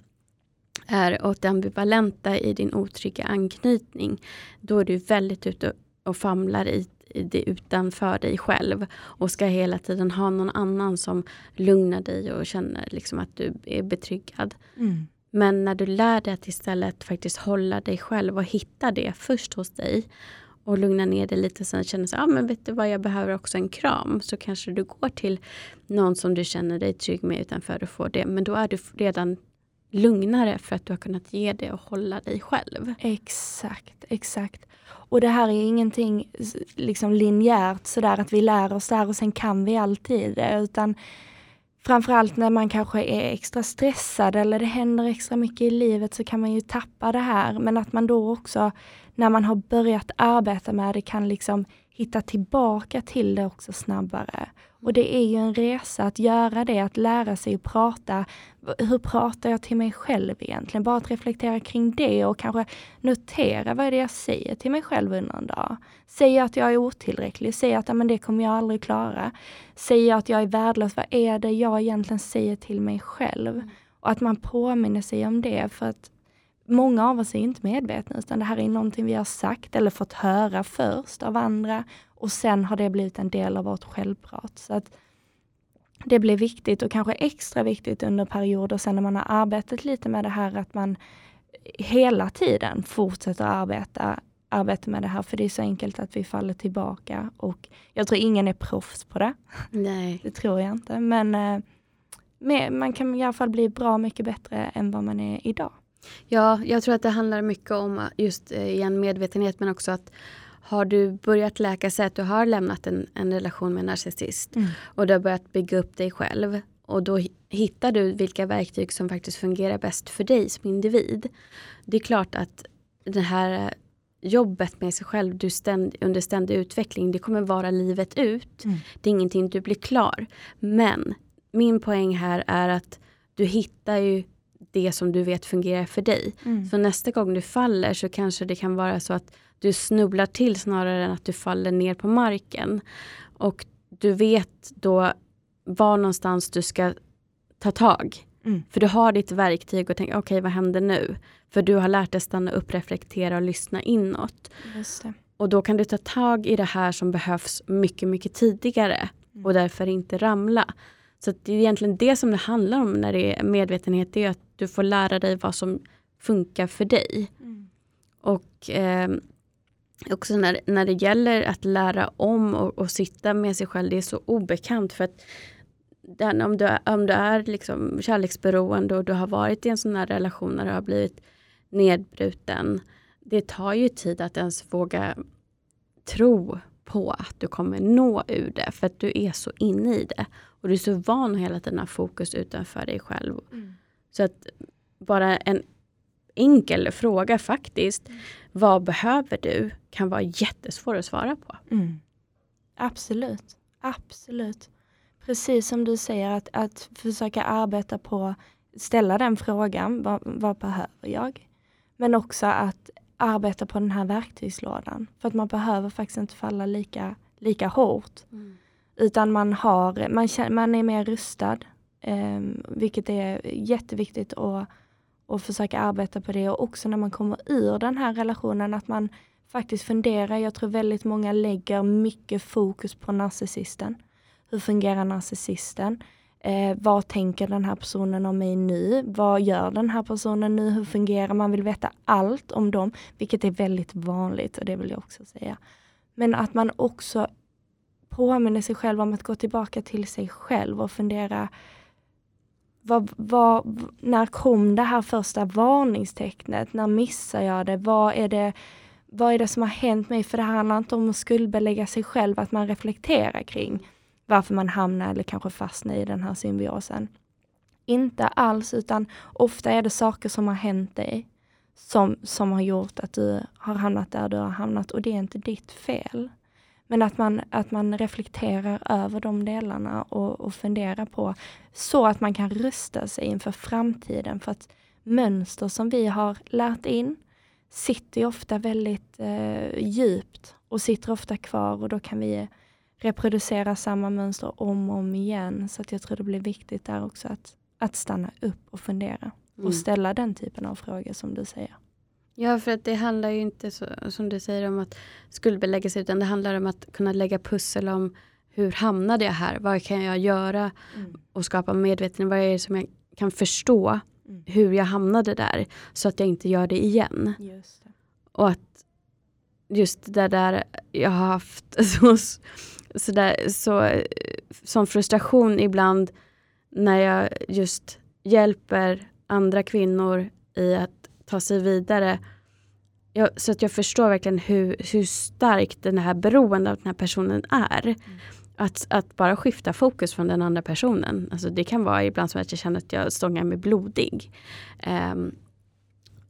A: är åt det ambivalenta i din otrygga anknytning. Då är du väldigt ute och famlar i, i det utanför dig själv. Och ska hela tiden ha någon annan som lugnar dig och känner liksom att du är betryggad.
B: Mm.
A: Men när du lär dig att istället faktiskt hålla dig själv och hitta det först hos dig och lugna ner dig lite sen känner så, ah, men vet du vad, jag behöver också en kram. Så kanske du går till någon som du känner dig trygg med utanför och får det. Men då är du redan lugnare för att du har kunnat ge det och hålla dig själv.
B: Exakt, exakt. Och det här är ingenting liksom linjärt sådär att vi lär oss det här och sen kan vi alltid det. Utan framförallt när man kanske är extra stressad eller det händer extra mycket i livet så kan man ju tappa det här. Men att man då också när man har börjat arbeta med det kan liksom hitta tillbaka till det också snabbare. Och det är ju en resa att göra det, att lära sig att prata. Hur pratar jag till mig själv egentligen? Bara att reflektera kring det och kanske notera vad är det jag säger till mig själv under en dag. Säger jag att jag är otillräcklig? Säger jag att men det kommer jag aldrig klara? Säger jag att jag är värdelös? Vad är det jag egentligen säger till mig själv? Och att man påminner sig om det för att många av oss är inte medvetna utan det här är någonting vi har sagt eller fått höra först av andra och sen har det blivit en del av vårt självprat. Så att det blir viktigt och kanske extra viktigt under perioder sen när man har arbetat lite med det här att man hela tiden fortsätter arbeta, arbeta med det här för det är så enkelt att vi faller tillbaka och jag tror ingen är proffs på det.
A: Nej.
B: Det tror jag inte men eh, med, man kan i alla fall bli bra mycket bättre än vad man är idag.
A: Ja, jag tror att det handlar mycket om just eh, igen medvetenhet men också att har du börjat läka, säg att du har lämnat en, en relation med en narcissist och du har börjat bygga upp dig själv och då hi- hittar du vilka verktyg som faktiskt fungerar bäst för dig som individ. Det är klart att det här jobbet med sig själv du ständ, under ständig utveckling, det kommer vara livet ut.
B: Mm.
A: Det är ingenting du blir klar. Men min poäng här är att du hittar ju det som du vet fungerar för dig.
B: Mm.
A: Så nästa gång du faller så kanske det kan vara så att du snubblar till snarare än att du faller ner på marken. Och du vet då var någonstans du ska ta tag.
B: Mm.
A: För du har ditt verktyg och tänker okej vad händer nu? För du har lärt dig stanna upp, reflektera och lyssna inåt. Och då kan du ta tag i det här som behövs mycket, mycket tidigare
B: Mm.
A: och därför inte ramla. Så det är egentligen det som det handlar om när det är medvetenhet. Det är att du får lära dig vad som funkar för dig.
B: Mm.
A: Och eh, också när, när det gäller att lära om och, och, sitta med sig själv, det är så obekant. för att den, om, du, om du är liksom kärleksberoende och du har varit i en sån här relation där du har blivit nedbruten. Det tar ju tid att ens våga tro på att du kommer nå ur det. För att du är så inne i det. Och du är så van att hela tiden ha fokus utanför dig själv.
B: Mm.
A: Så att bara en enkel fråga faktiskt. Mm. Vad behöver du? Kan vara jättesvår att svara på.
B: Mm. Absolut. Absolut. Precis som du säger, att, att försöka arbeta på, ställa den frågan, vad, vad behöver jag? Men också att arbeta på den här verktygslådan. För att man behöver faktiskt inte falla lika, lika hårt. Mm. Utan man, har, man, man är mer rustad. Eh, vilket är jätteviktigt att, och försöka arbeta på det. Och också när man kommer ur den här relationen att man faktiskt funderar. Jag tror väldigt många lägger mycket fokus på narcissisten. Hur fungerar narcissisten? Eh, vad tänker den här personen om mig nu? Vad gör den här personen nu? Hur fungerar Man vill veta allt om dem, vilket är väldigt vanligt och det vill jag också säga. Men att man också påminner sig själv om att gå tillbaka till sig själv och fundera vad, vad, när kom det här första varningstecknet? När missar jag det? Vad är det, vad är det som har hänt mig? För det handlar inte om att skuldbelägga sig själv, att man reflekterar kring varför man hamnar eller kanske fastnar i den här symbiosen. Inte alls, utan ofta är det saker som har hänt dig som, som har gjort att du har hamnat där du har hamnat och det är inte ditt fel. Men att man, att man reflekterar över de delarna och, och funderar på så att man kan rusta sig inför framtiden. För att mönster som vi har lärt in sitter ofta väldigt eh, djupt och sitter ofta kvar och då kan vi reproducera samma mönster om och om igen. Så att jag tror det blir viktigt där också att, att stanna upp och fundera mm. och ställa den typen av frågor som du säger.
A: Ja, för att det handlar ju inte så, som du säger om att skuldbelägga sig utan det handlar om att kunna lägga pussel om hur hamnade jag här? Vad kan jag göra? Mm. Och skapa medvetenhet. Vad är det som jag kan förstå? Mm. Hur jag hamnade där. Så att jag inte gör det igen.
B: Det.
A: Och att just det där jag har haft [LAUGHS] så, så, där, så, som frustration ibland när jag just hjälper andra kvinnor i att ta sig vidare. Jag, så att jag förstår verkligen hur, hur starkt det här beroendet av den här personen är. Mm. Att, att bara skifta fokus från den andra personen. Alltså det kan vara ibland som att jag känner att jag stångar mig blodig. Um,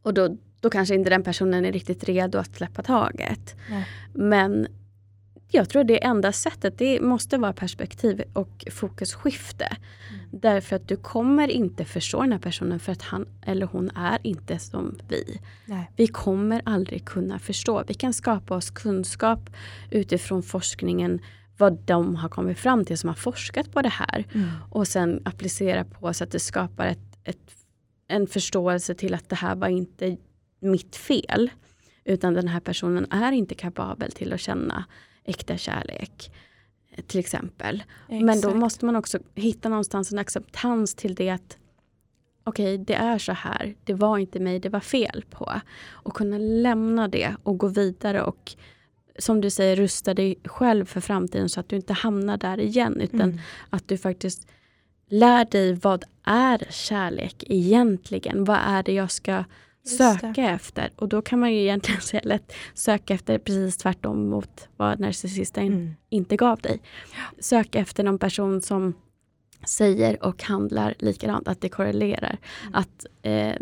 A: och då, då kanske inte den personen är riktigt redo att släppa taget.
B: Nej.
A: Men jag tror det enda sättet det måste vara perspektiv och fokusskifte. Därför att du kommer inte förstå den här personen för att han eller hon är inte som vi.
B: Nej.
A: Vi kommer aldrig kunna förstå. Vi kan skapa oss kunskap utifrån forskningen vad de har kommit fram till som har forskat på det här.
B: Mm.
A: Och sen applicera på så att det skapar ett, ett, en förståelse till att det här var inte mitt fel. Utan den här personen är inte kapabel till att känna äkta kärlek. Till exempel. Exakt. Men då måste man också hitta någonstans en acceptans till det att okej, okay, det är så här. Det var inte mig det var fel på. Och kunna lämna det och gå vidare och som du säger, rusta dig själv för framtiden så att du inte hamnar där igen. Utan mm. att du faktiskt lär dig vad är kärlek egentligen? Vad är det jag ska söka efter. Och då kan man ju egentligen [LAUGHS] säga lätt söka efter precis tvärtom mot vad narcissisten mm. inte gav dig. Sök efter någon person som säger och handlar likadant, att det korrelerar. Mm. Att eh,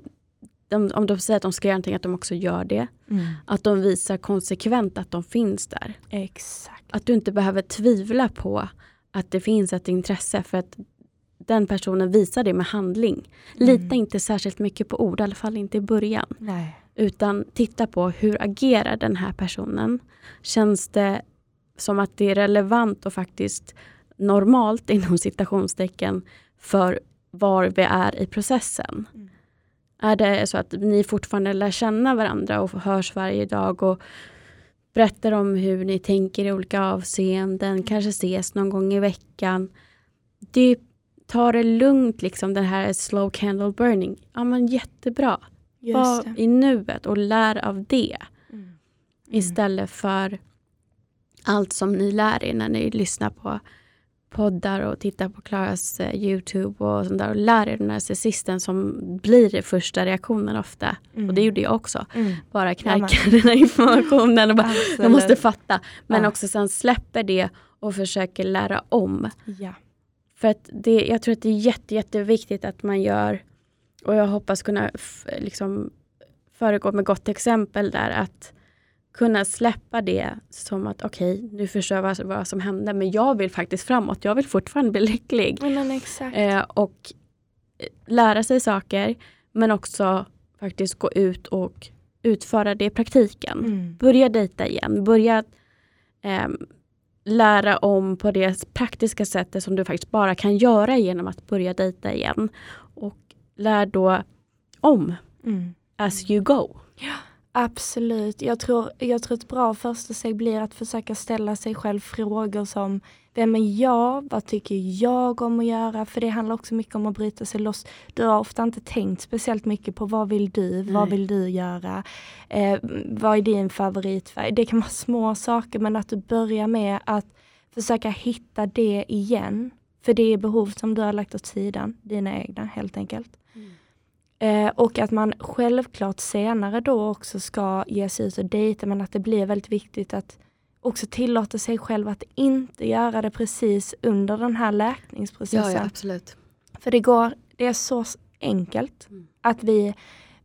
A: de, om de säger att de ska göra någonting, att de också gör det.
B: Mm.
A: Att de visar konsekvent att de finns där.
B: Exakt.
A: Att du inte behöver tvivla på att det finns ett intresse för att den personen visar det med handling. Mm. Lita inte särskilt mycket på ord, i alla fall inte i början.
B: Nej.
A: Utan titta på hur agerar den här personen? Känns det som att det är relevant och faktiskt normalt inom citationstecken för var vi är i processen? Mm. Är det så att ni fortfarande lär känna varandra och hörs varje dag och berättar om hur ni tänker i olika avseenden, kanske ses någon gång i veckan. Det är ta det lugnt, liksom den här slow candle burning. Ja men jättebra. Var i nuet och lär av det. Mm. Istället för allt som ni lär er när ni lyssnar på poddar och tittar på Klaras eh, Youtube och sånt där och lär er narcissisten som blir första reaktionen ofta. Mm. Och det gjorde jag också. Mm. Bara knarka ja, den här informationen och bara, jag måste fatta. Men ja. också sen släpper det och försöker lära om.
B: Ja.
A: För att det, jag tror att det är jätte, jätteviktigt att man gör, och jag hoppas kunna liksom föregå med gott exempel där, att kunna släppa det som att okej, okay, nu förstår jag vad, vad, som hände men jag vill faktiskt framåt. Jag vill fortfarande bli lycklig. Eh, och lära sig saker men också faktiskt gå ut och utföra det i praktiken. Mm. Börja dejta igen. Börja eh, lära om på det praktiska sättet som du faktiskt bara kan göra genom att börja dejta igen. Och lär då om mm. as you go.
B: Ja. Absolut. Jag tror, jag tror ett bra första steg blir att försöka ställa sig själv frågor som Vem är jag? Vad tycker jag om att göra? För det handlar också mycket om att bryta sig loss. Du har ofta inte tänkt speciellt mycket på vad vill du? Nej. Vad vill du göra? Eh, vad är din favoritfärg? Det kan vara små saker men att du börjar med att försöka hitta det igen. För det är behov som du har lagt åt sidan, dina egna helt enkelt. Eh, och att man självklart senare då också ska ge sig ut och dejta men att det blir väldigt viktigt att också tillåta sig själv att inte göra det precis under den här läkningsprocessen.
A: Ja, ja absolut.
B: För det går, det är så enkelt mm. att vi,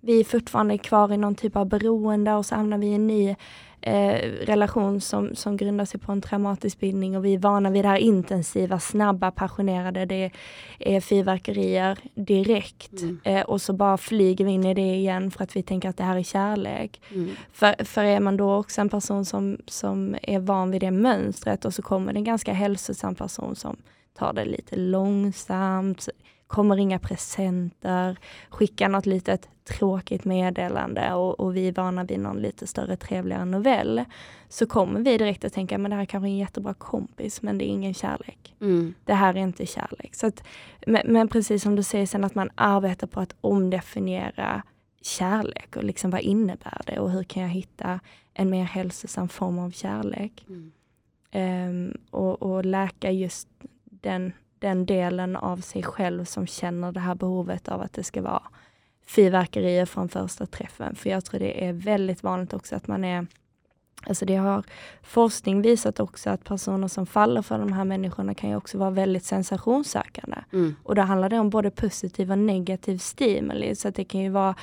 B: vi fortfarande är kvar i någon typ av beroende och så hamnar vi i en ny eh, relation som, som grundar sig på en traumatisk bindning och vi är vana vid det här intensiva, snabba, passionerade. Det är fyrverkerier direkt mm. eh, och så bara flyger vi in i det igen för att vi tänker att det här är kärlek. Mm. För, för är man då också en person som, som är van vid det mönstret och så kommer det en ganska hälsosam person som tar det lite långsamt, kommer inga presenter, skickar något litet tråkigt meddelande och, och vi är vana vid någon lite större trevligare novell. Så kommer vi direkt att tänka, men det här kanske är en jättebra kompis men det är ingen kärlek. Mm. Det här är inte kärlek. Så att, men, men, precis som du säger sen att man arbetar på att omdefiniera kärlek och liksom vad innebär det och hur kan jag hitta en mer hälsosam form av kärlek. Mm. Um, och, och läka just den den delen av sig själv som känner det här behovet av att det ska vara fyrverkerier från första träffen. För jag tror det är väldigt vanligt också att man är Alltså det har forskning visat också att personer som faller för de här människorna kan ju också vara väldigt sensationssökande. Mm. Och då handlar det om både positiv och negativ stimuli. Så att det kan ju vara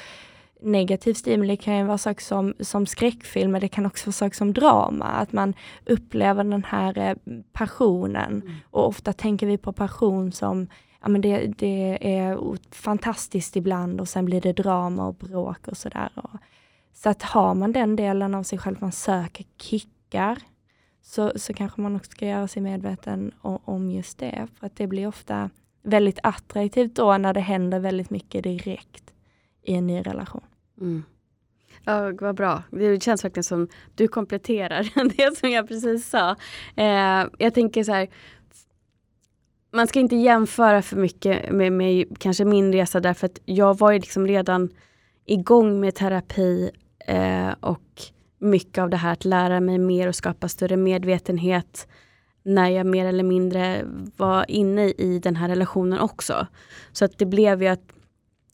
B: negativ stimuli kan ju vara saker som, som skräckfilm, men det kan också vara saker som drama. Att man upplever den här eh, passionen. Mm. Och ofta tänker vi på passion som ja, men det, det är fantastiskt ibland och sen blir det drama och bråk och sådär. Så att har man den delen av sig själv, man söker kickar, så, så kanske man också ska göra sig medveten om, om just det. För att det blir ofta väldigt attraktivt då när det händer väldigt mycket direkt i en ny relation.
A: Mm. Ja, vad bra. Det känns verkligen som du kompletterar [LAUGHS] det som jag precis sa. Eh, jag tänker så här, man ska inte jämföra för mycket med, med kanske min resa därför att jag var ju liksom redan igång med terapi eh, och mycket av det här att lära mig mer och skapa större medvetenhet när jag mer eller mindre var inne i den här relationen också. Så att det blev ju att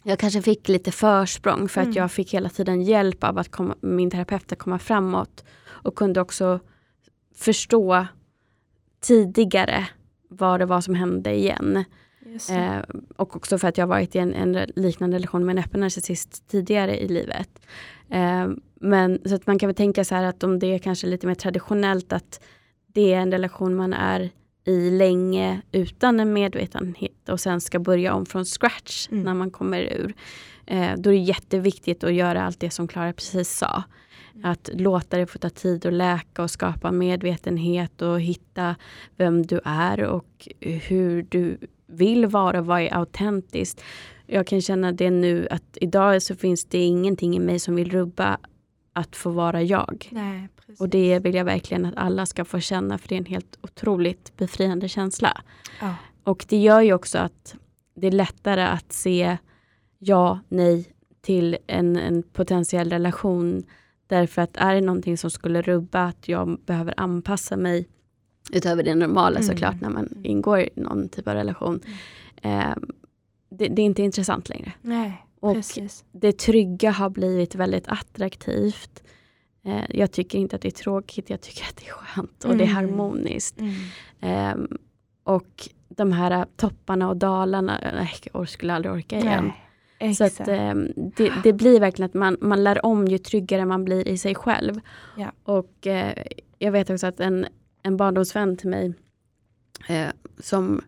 A: jag kanske fick lite försprång för mm. att jag fick hela tiden hjälp av att komma, min terapeut att komma framåt. Och kunde också förstå tidigare vad det var som hände igen. Eh, och också för att jag varit i en, en, liknande relation med en öppen narcissist tidigare i livet. Eh, men så att man kan väl tänka så här att om det är kanske lite mer traditionellt att det är en relation man är i länge utan en medvetenhet och sen ska börja om från scratch mm. när man kommer ur. Eh, då är det jätteviktigt att göra allt det som Klara precis sa. Mm. Att låta det få ta tid att läka och skapa medvetenhet och hitta vem du är och hur du vill vara vad är autentiskt. Jag kan känna det nu att idag så finns det ingenting i mig som vill rubba att få vara jag.
B: Nej,
A: och det vill jag verkligen att alla ska få känna för det är en helt otroligt befriande känsla.
B: Ja.
A: och det gör ju också att det är lättare att se ja, nej till en, en potentiell relation. Därför att är det någonting som skulle rubba att jag behöver anpassa mig utöver det normala mm. såklart när man ingår i någon typ av relation. Mm. Eh, det, det, är inte intressant längre.
B: Nej,
A: och
B: precis.
A: det trygga har blivit väldigt attraktivt. Eh, jag tycker inte att det är tråkigt, jag tycker att det är skönt och mm. det är mm. harmoniskt. Eh, och de här topparna och dalarna, nej, jag skulle aldrig orka igen. Nej. Så att, eh, det, det, blir verkligen att man, man lär om ju tryggare man blir i sig själv.
B: Ja.
A: Och eh, jag vet också att en, en barndomsvän till mig eh, som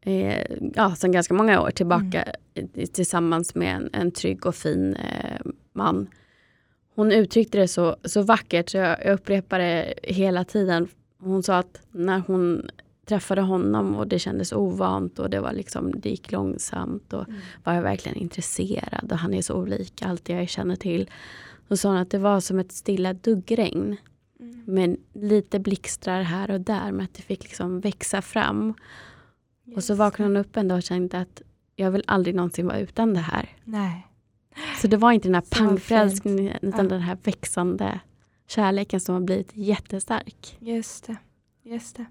A: eh, ja, sedan ganska många år tillbaka mm. tillsammans med en, en trygg och fin eh, man. Hon uttryckte det så, så vackert så jag, jag upprepar det hela tiden. Hon sa att när hon träffade honom och det kändes ovant och det, var liksom, det gick långsamt och mm. var jag verkligen intresserad och han är så olik allt jag känner till. Så sa hon att det var som ett stilla duggregn. Mm. Med lite blixtrar här och där men att det fick liksom växa fram. Yes. Och så vaknade hon upp en dag och kände att jag vill aldrig någonsin vara utan det här.
B: Nej.
A: Så det var inte den här pangfrälsningen utan ja. den här växande kärleken som har blivit jättestark.
B: Just det. Just det.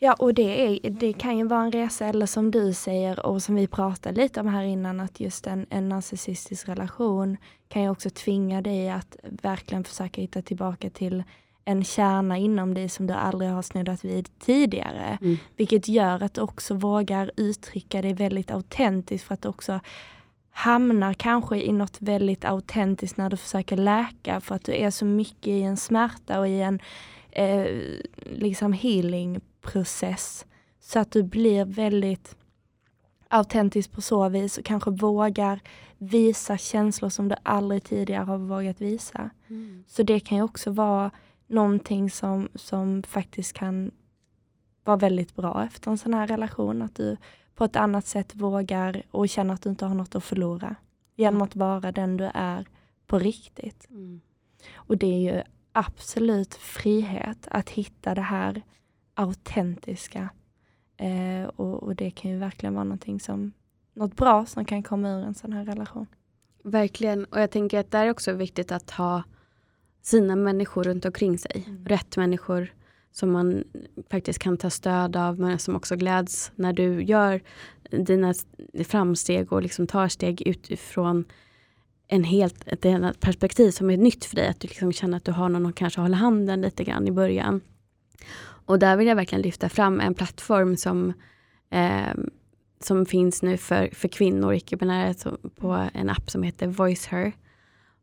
B: Ja, och det, är, det kan ju vara en resa, eller som du säger och som vi pratade lite om här innan, att just en, en narcissistisk relation kan ju också tvinga dig att verkligen försöka hitta tillbaka till en kärna inom dig som du aldrig har snuddat vid tidigare. Mm. Vilket gör att du också vågar uttrycka dig väldigt autentiskt för att också hamnar kanske i något väldigt autentiskt när du försöker läka för att du är så mycket i en smärta och i en eh, liksom healingprocess. Så att du blir väldigt autentisk på så vis och kanske vågar visa känslor som du aldrig tidigare har vågat visa. Mm. Så det kan ju också vara någonting som, som faktiskt kan vara väldigt bra efter en sån här relation. Att du på ett annat sätt vågar och känner att du inte har något att förlora. Genom att vara den du är på riktigt. Mm. Och det är ju absolut frihet att hitta det här autentiska. Eh, och, och, det kan ju verkligen vara någonting som, något bra som kan komma ur en sån här relation.
A: Verkligen, och jag tänker att det är också viktigt att ha sina människor runt omkring sig. Mm. Rätt människor som man faktiskt kan ta stöd av men som också gläds när du gör dina framsteg och liksom tar steg utifrån en helt, ett annat perspektiv som är nytt för dig. Att du liksom känner att du har någon att kanske hålla handen lite grann i början. Och där vill jag verkligen lyfta fram en plattform som, eh, som finns nu för, för kvinnor, icke-binära, på en app som heter VoiceHer.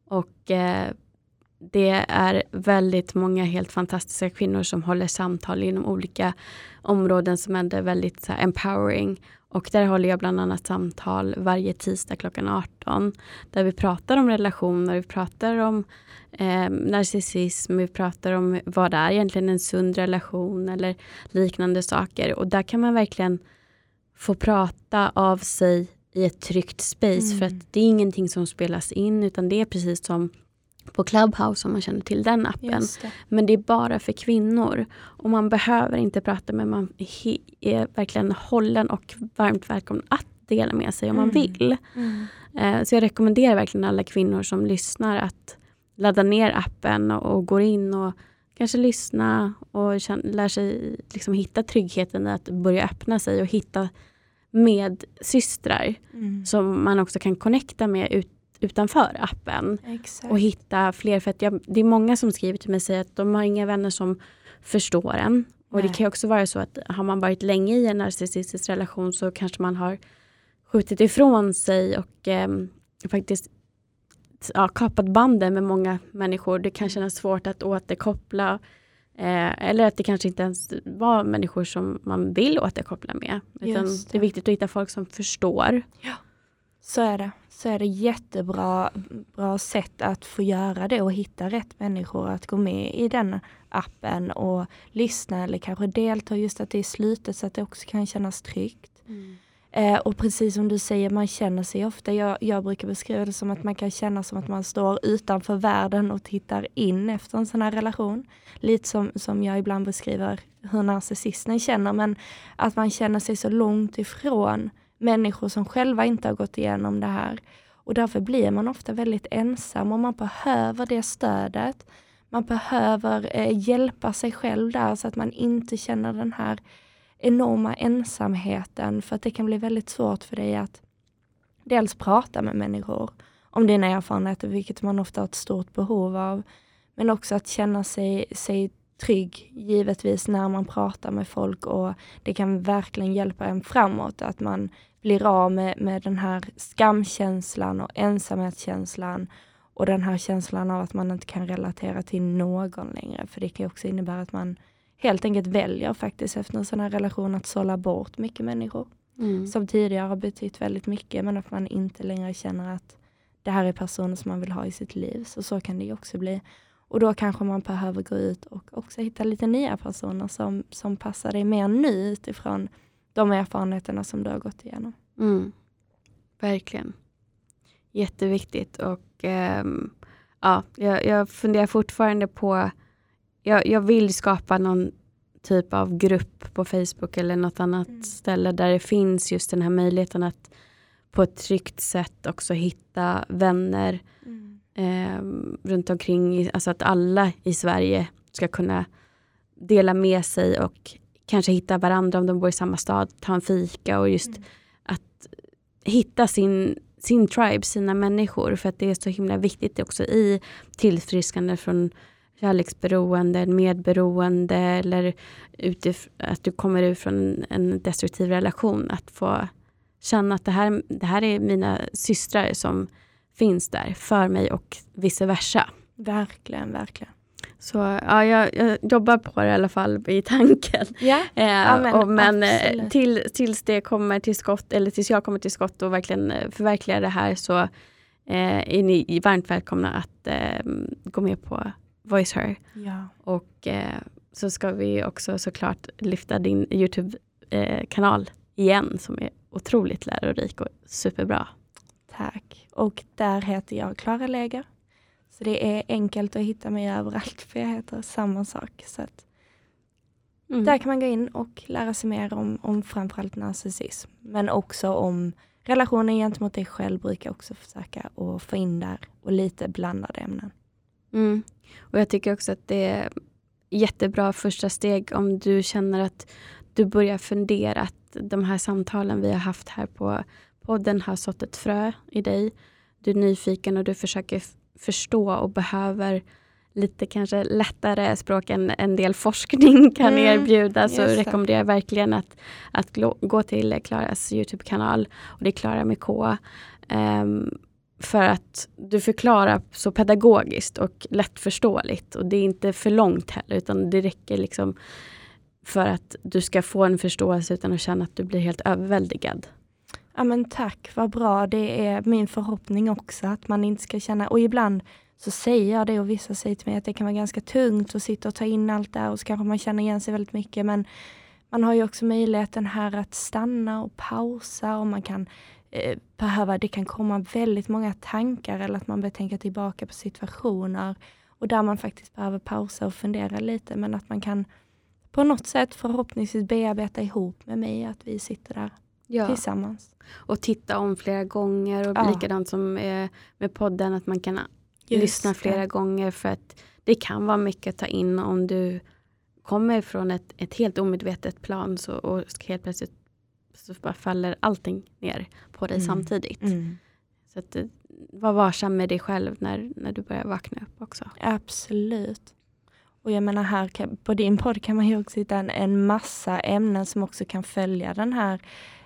A: Och eh, det är väldigt många helt fantastiska kvinnor som håller samtal inom olika områden som är väldigt så empowering. Och där håller jag bland annat samtal varje tisdag klockan 18. Där vi pratar om relationer, vi pratar om eh, narcissism, vi pratar om vad det är egentligen en sund relation eller liknande saker. Och där kan man verkligen få prata av sig i ett tryggt space. Mm. För att det är ingenting som spelas in utan det är precis som på Clubhouse om man känner till den appen. Men det är bara för kvinnor. Och man behöver inte prata med man är verkligen hållen och varmt välkommen att dela med sig om mm. man vill. Mm. Eh, så jag rekommenderar verkligen alla kvinnor som lyssnar att ladda ner appen och, och går in och kanske lyssna och känna, lär sig liksom hitta tryggheten i att börja öppna sig och hitta med systrar mm. som man också kan connecta med ut, utanför appen.
B: Exakt.
A: Och hitta fler, för att jag, det är många som skriver till mig och säger att de har inga vänner som förstår en. Och Nej. det kan också vara så att har man varit länge i en narcissistisk relation så kanske man har skjutit ifrån sig och eh, faktiskt ja, kapat banden med många människor. Det kan kännas svårt att återkoppla. Eh, eller att det kanske inte ens var människor som man vill återkoppla med. Utan det. det. är viktigt att hitta folk som förstår.
B: Ja, så är det så är det jättebra bra sätt att få göra det och hitta rätt människor att gå med i den appen och lyssna eller kanske delta just att det är slutet så att det också kan kännas tryggt. Mm. Eh, och precis som du säger, man känner sig ofta, jag, jag brukar beskriva det som att man kan känna som att man står utanför världen och tittar in efter en sån här relation. Lite som, som jag ibland beskriver hur narcissisten känner, men att man känner sig så långt ifrån människor som själva inte har gått igenom det här. Och därför blir man ofta väldigt ensam och man behöver det stödet. Man behöver eh, hjälpa sig själv där så att man inte känner den här enorma ensamheten för att det kan bli väldigt svårt för dig att dels prata med människor om dina erfarenheter, vilket man ofta har ett stort behov av, men också att känna sig, sig trygg, givetvis, när man pratar med folk och det kan verkligen hjälpa en framåt, att man blir av med, med den här skamkänslan och ensamhetskänslan och den här känslan av att man inte kan relatera till någon längre, för det kan också innebära att man helt enkelt väljer faktiskt efter en sån här relation att sålla bort mycket människor. Mm. Som tidigare har betytt väldigt mycket men att man inte längre känner att det här är personer som man vill ha i sitt liv. Så så kan det också bli. Och då kanske man behöver gå ut och också hitta lite nya personer som, som passar dig mer nu utifrån de erfarenheterna som du har gått igenom.
A: Mm. Verkligen. Jätteviktigt och ähm, ja, jag, jag funderar fortfarande på jag, jag vill skapa någon typ av grupp på Facebook eller något annat mm. ställe där det finns just den här möjligheten att på ett tryggt sätt också hitta vänner mm. Eh, runt omkring. Alltså att alla i Sverige ska kunna dela med sig och kanske hitta varandra om de bor i samma stad, ta en fika och just mm. att hitta sin, sin tribe, sina människor. För att det är så himla viktigt också i tillfrisknande från kärleksberoende, medberoende eller utif att du kommer ut från en destruktiv relation. Att få känna att det här, det här är mina systrar som finns där för mig och vice versa.
B: Verkligen, verkligen.
A: Så ja, jag, jag, jobbar på det i alla fall i tanken.
B: Ja,
A: eh, ja, men, och, men eh, till, tills det kommer till skott, eller tills jag kommer till skott och verkligen eh, förverkligar det här så eh, är ni varmt välkomna att eh, gå med på Voice Her.
B: Ja.
A: Och eh, så ska vi också såklart lyfta din Youtube-kanal igen som är otroligt lärorik och superbra.
B: Tack. Och där heter jag Klara Leger. Så det är enkelt att hitta mig överallt för jag heter samma sak. Så att mm. Där kan man gå in och lära sig mer om, om framförallt narcissism. Men också om relationen gentemot dig själv brukar jag också försöka att få in där och lite blandade ämnen.
A: Mm. Och Jag tycker också att det är jättebra första steg om du känner att du börjar fundera att de här samtalen vi har haft här på podden har sått ett frö i dig. Du är nyfiken och du försöker förstå och behöver lite kanske lättare språk än en del forskning [LAUGHS] kan mm, erbjuda så rekommenderar jag verkligen att, att gå till Klaras Youtube-kanal. Och Det är Klara med K. Um, för att du förklarar så pedagogiskt och lättförståeligt. Och det är inte för långt heller, utan det räcker liksom för att du ska få en förståelse utan att känna att du blir helt överväldigad.
B: Ja men tack, vad bra. Det är min förhoppning också att man inte ska känna, och ibland så säger jag det och vissa säger till mig att det kan vara ganska tungt att sitta och ta in allt det här och så kanske man känner igen sig väldigt mycket men man har ju också möjligheten här att stanna och pausa och man kan eh, behöva, det kan komma väldigt många tankar eller att man börjar tänka tillbaka på situationer och där man faktiskt behöver pausa och fundera lite men att man kan på något sätt förhoppningsvis bearbeta ihop med mig, att vi sitter där ja. tillsammans.
A: Och titta om flera gånger och ja. likadant som med podden att man kan Just lyssna flera det. gånger för att det kan vara mycket att ta in om du kommer från ett, ett helt omedvetet plan så, och helt plötsligt så bara faller allting ner på dig mm. samtidigt. Mm. Så att, eh, var varsam med dig själv när, när du börjar vakna upp också.
B: Absolut. Och jag menar här kan, på din podd kan man ju också hitta en, en massa ämnen som också kan följa den här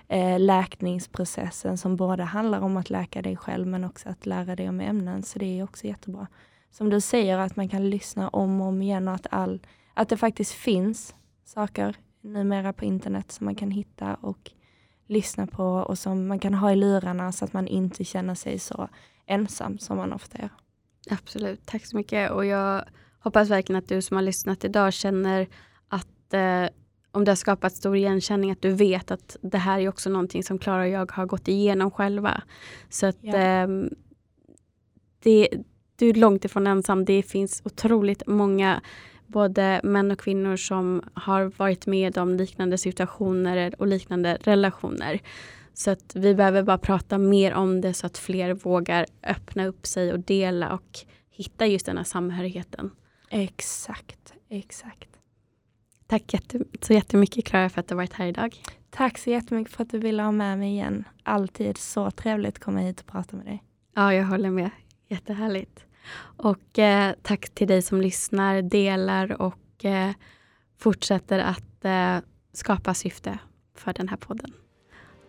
B: eh, läkningsprocessen som både handlar om att läka dig själv men också att lära dig om ämnen. Så det är också jättebra. Som du säger att man kan lyssna om och om igen och att, all, att det faktiskt finns saker numera på internet som man kan hitta och lyssna på och som man kan ha i lurarna så att man inte känner sig så ensam som man ofta gör.
A: Absolut, tack så mycket. Och jag hoppas verkligen att du som har lyssnat idag känner att, eh, om det har skapat stor igenkänning, att du vet att det här är också någonting som Klara och jag har gått igenom själva. Så att
B: Ja.
A: eh, det, du är långt ifrån ensam. Det finns otroligt många både män och kvinnor som har varit med om liknande situationer och liknande relationer. Så att vi behöver bara prata mer om det så att fler vågar öppna upp sig och dela och hitta just den här samhörigheten.
B: Exakt, exakt.
A: Tack så jättemycket Klara för att du varit här idag.
B: Tack så jättemycket för att du ville ha med mig igen. Alltid så trevligt att komma hit och prata med dig.
A: Ja, jag håller med. Jättehärligt. Och eh, tack till dig som lyssnar, delar och eh, fortsätter att eh, skapa syfte för den här podden.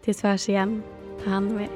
A: Tills vi hörs igen, ta hand om er.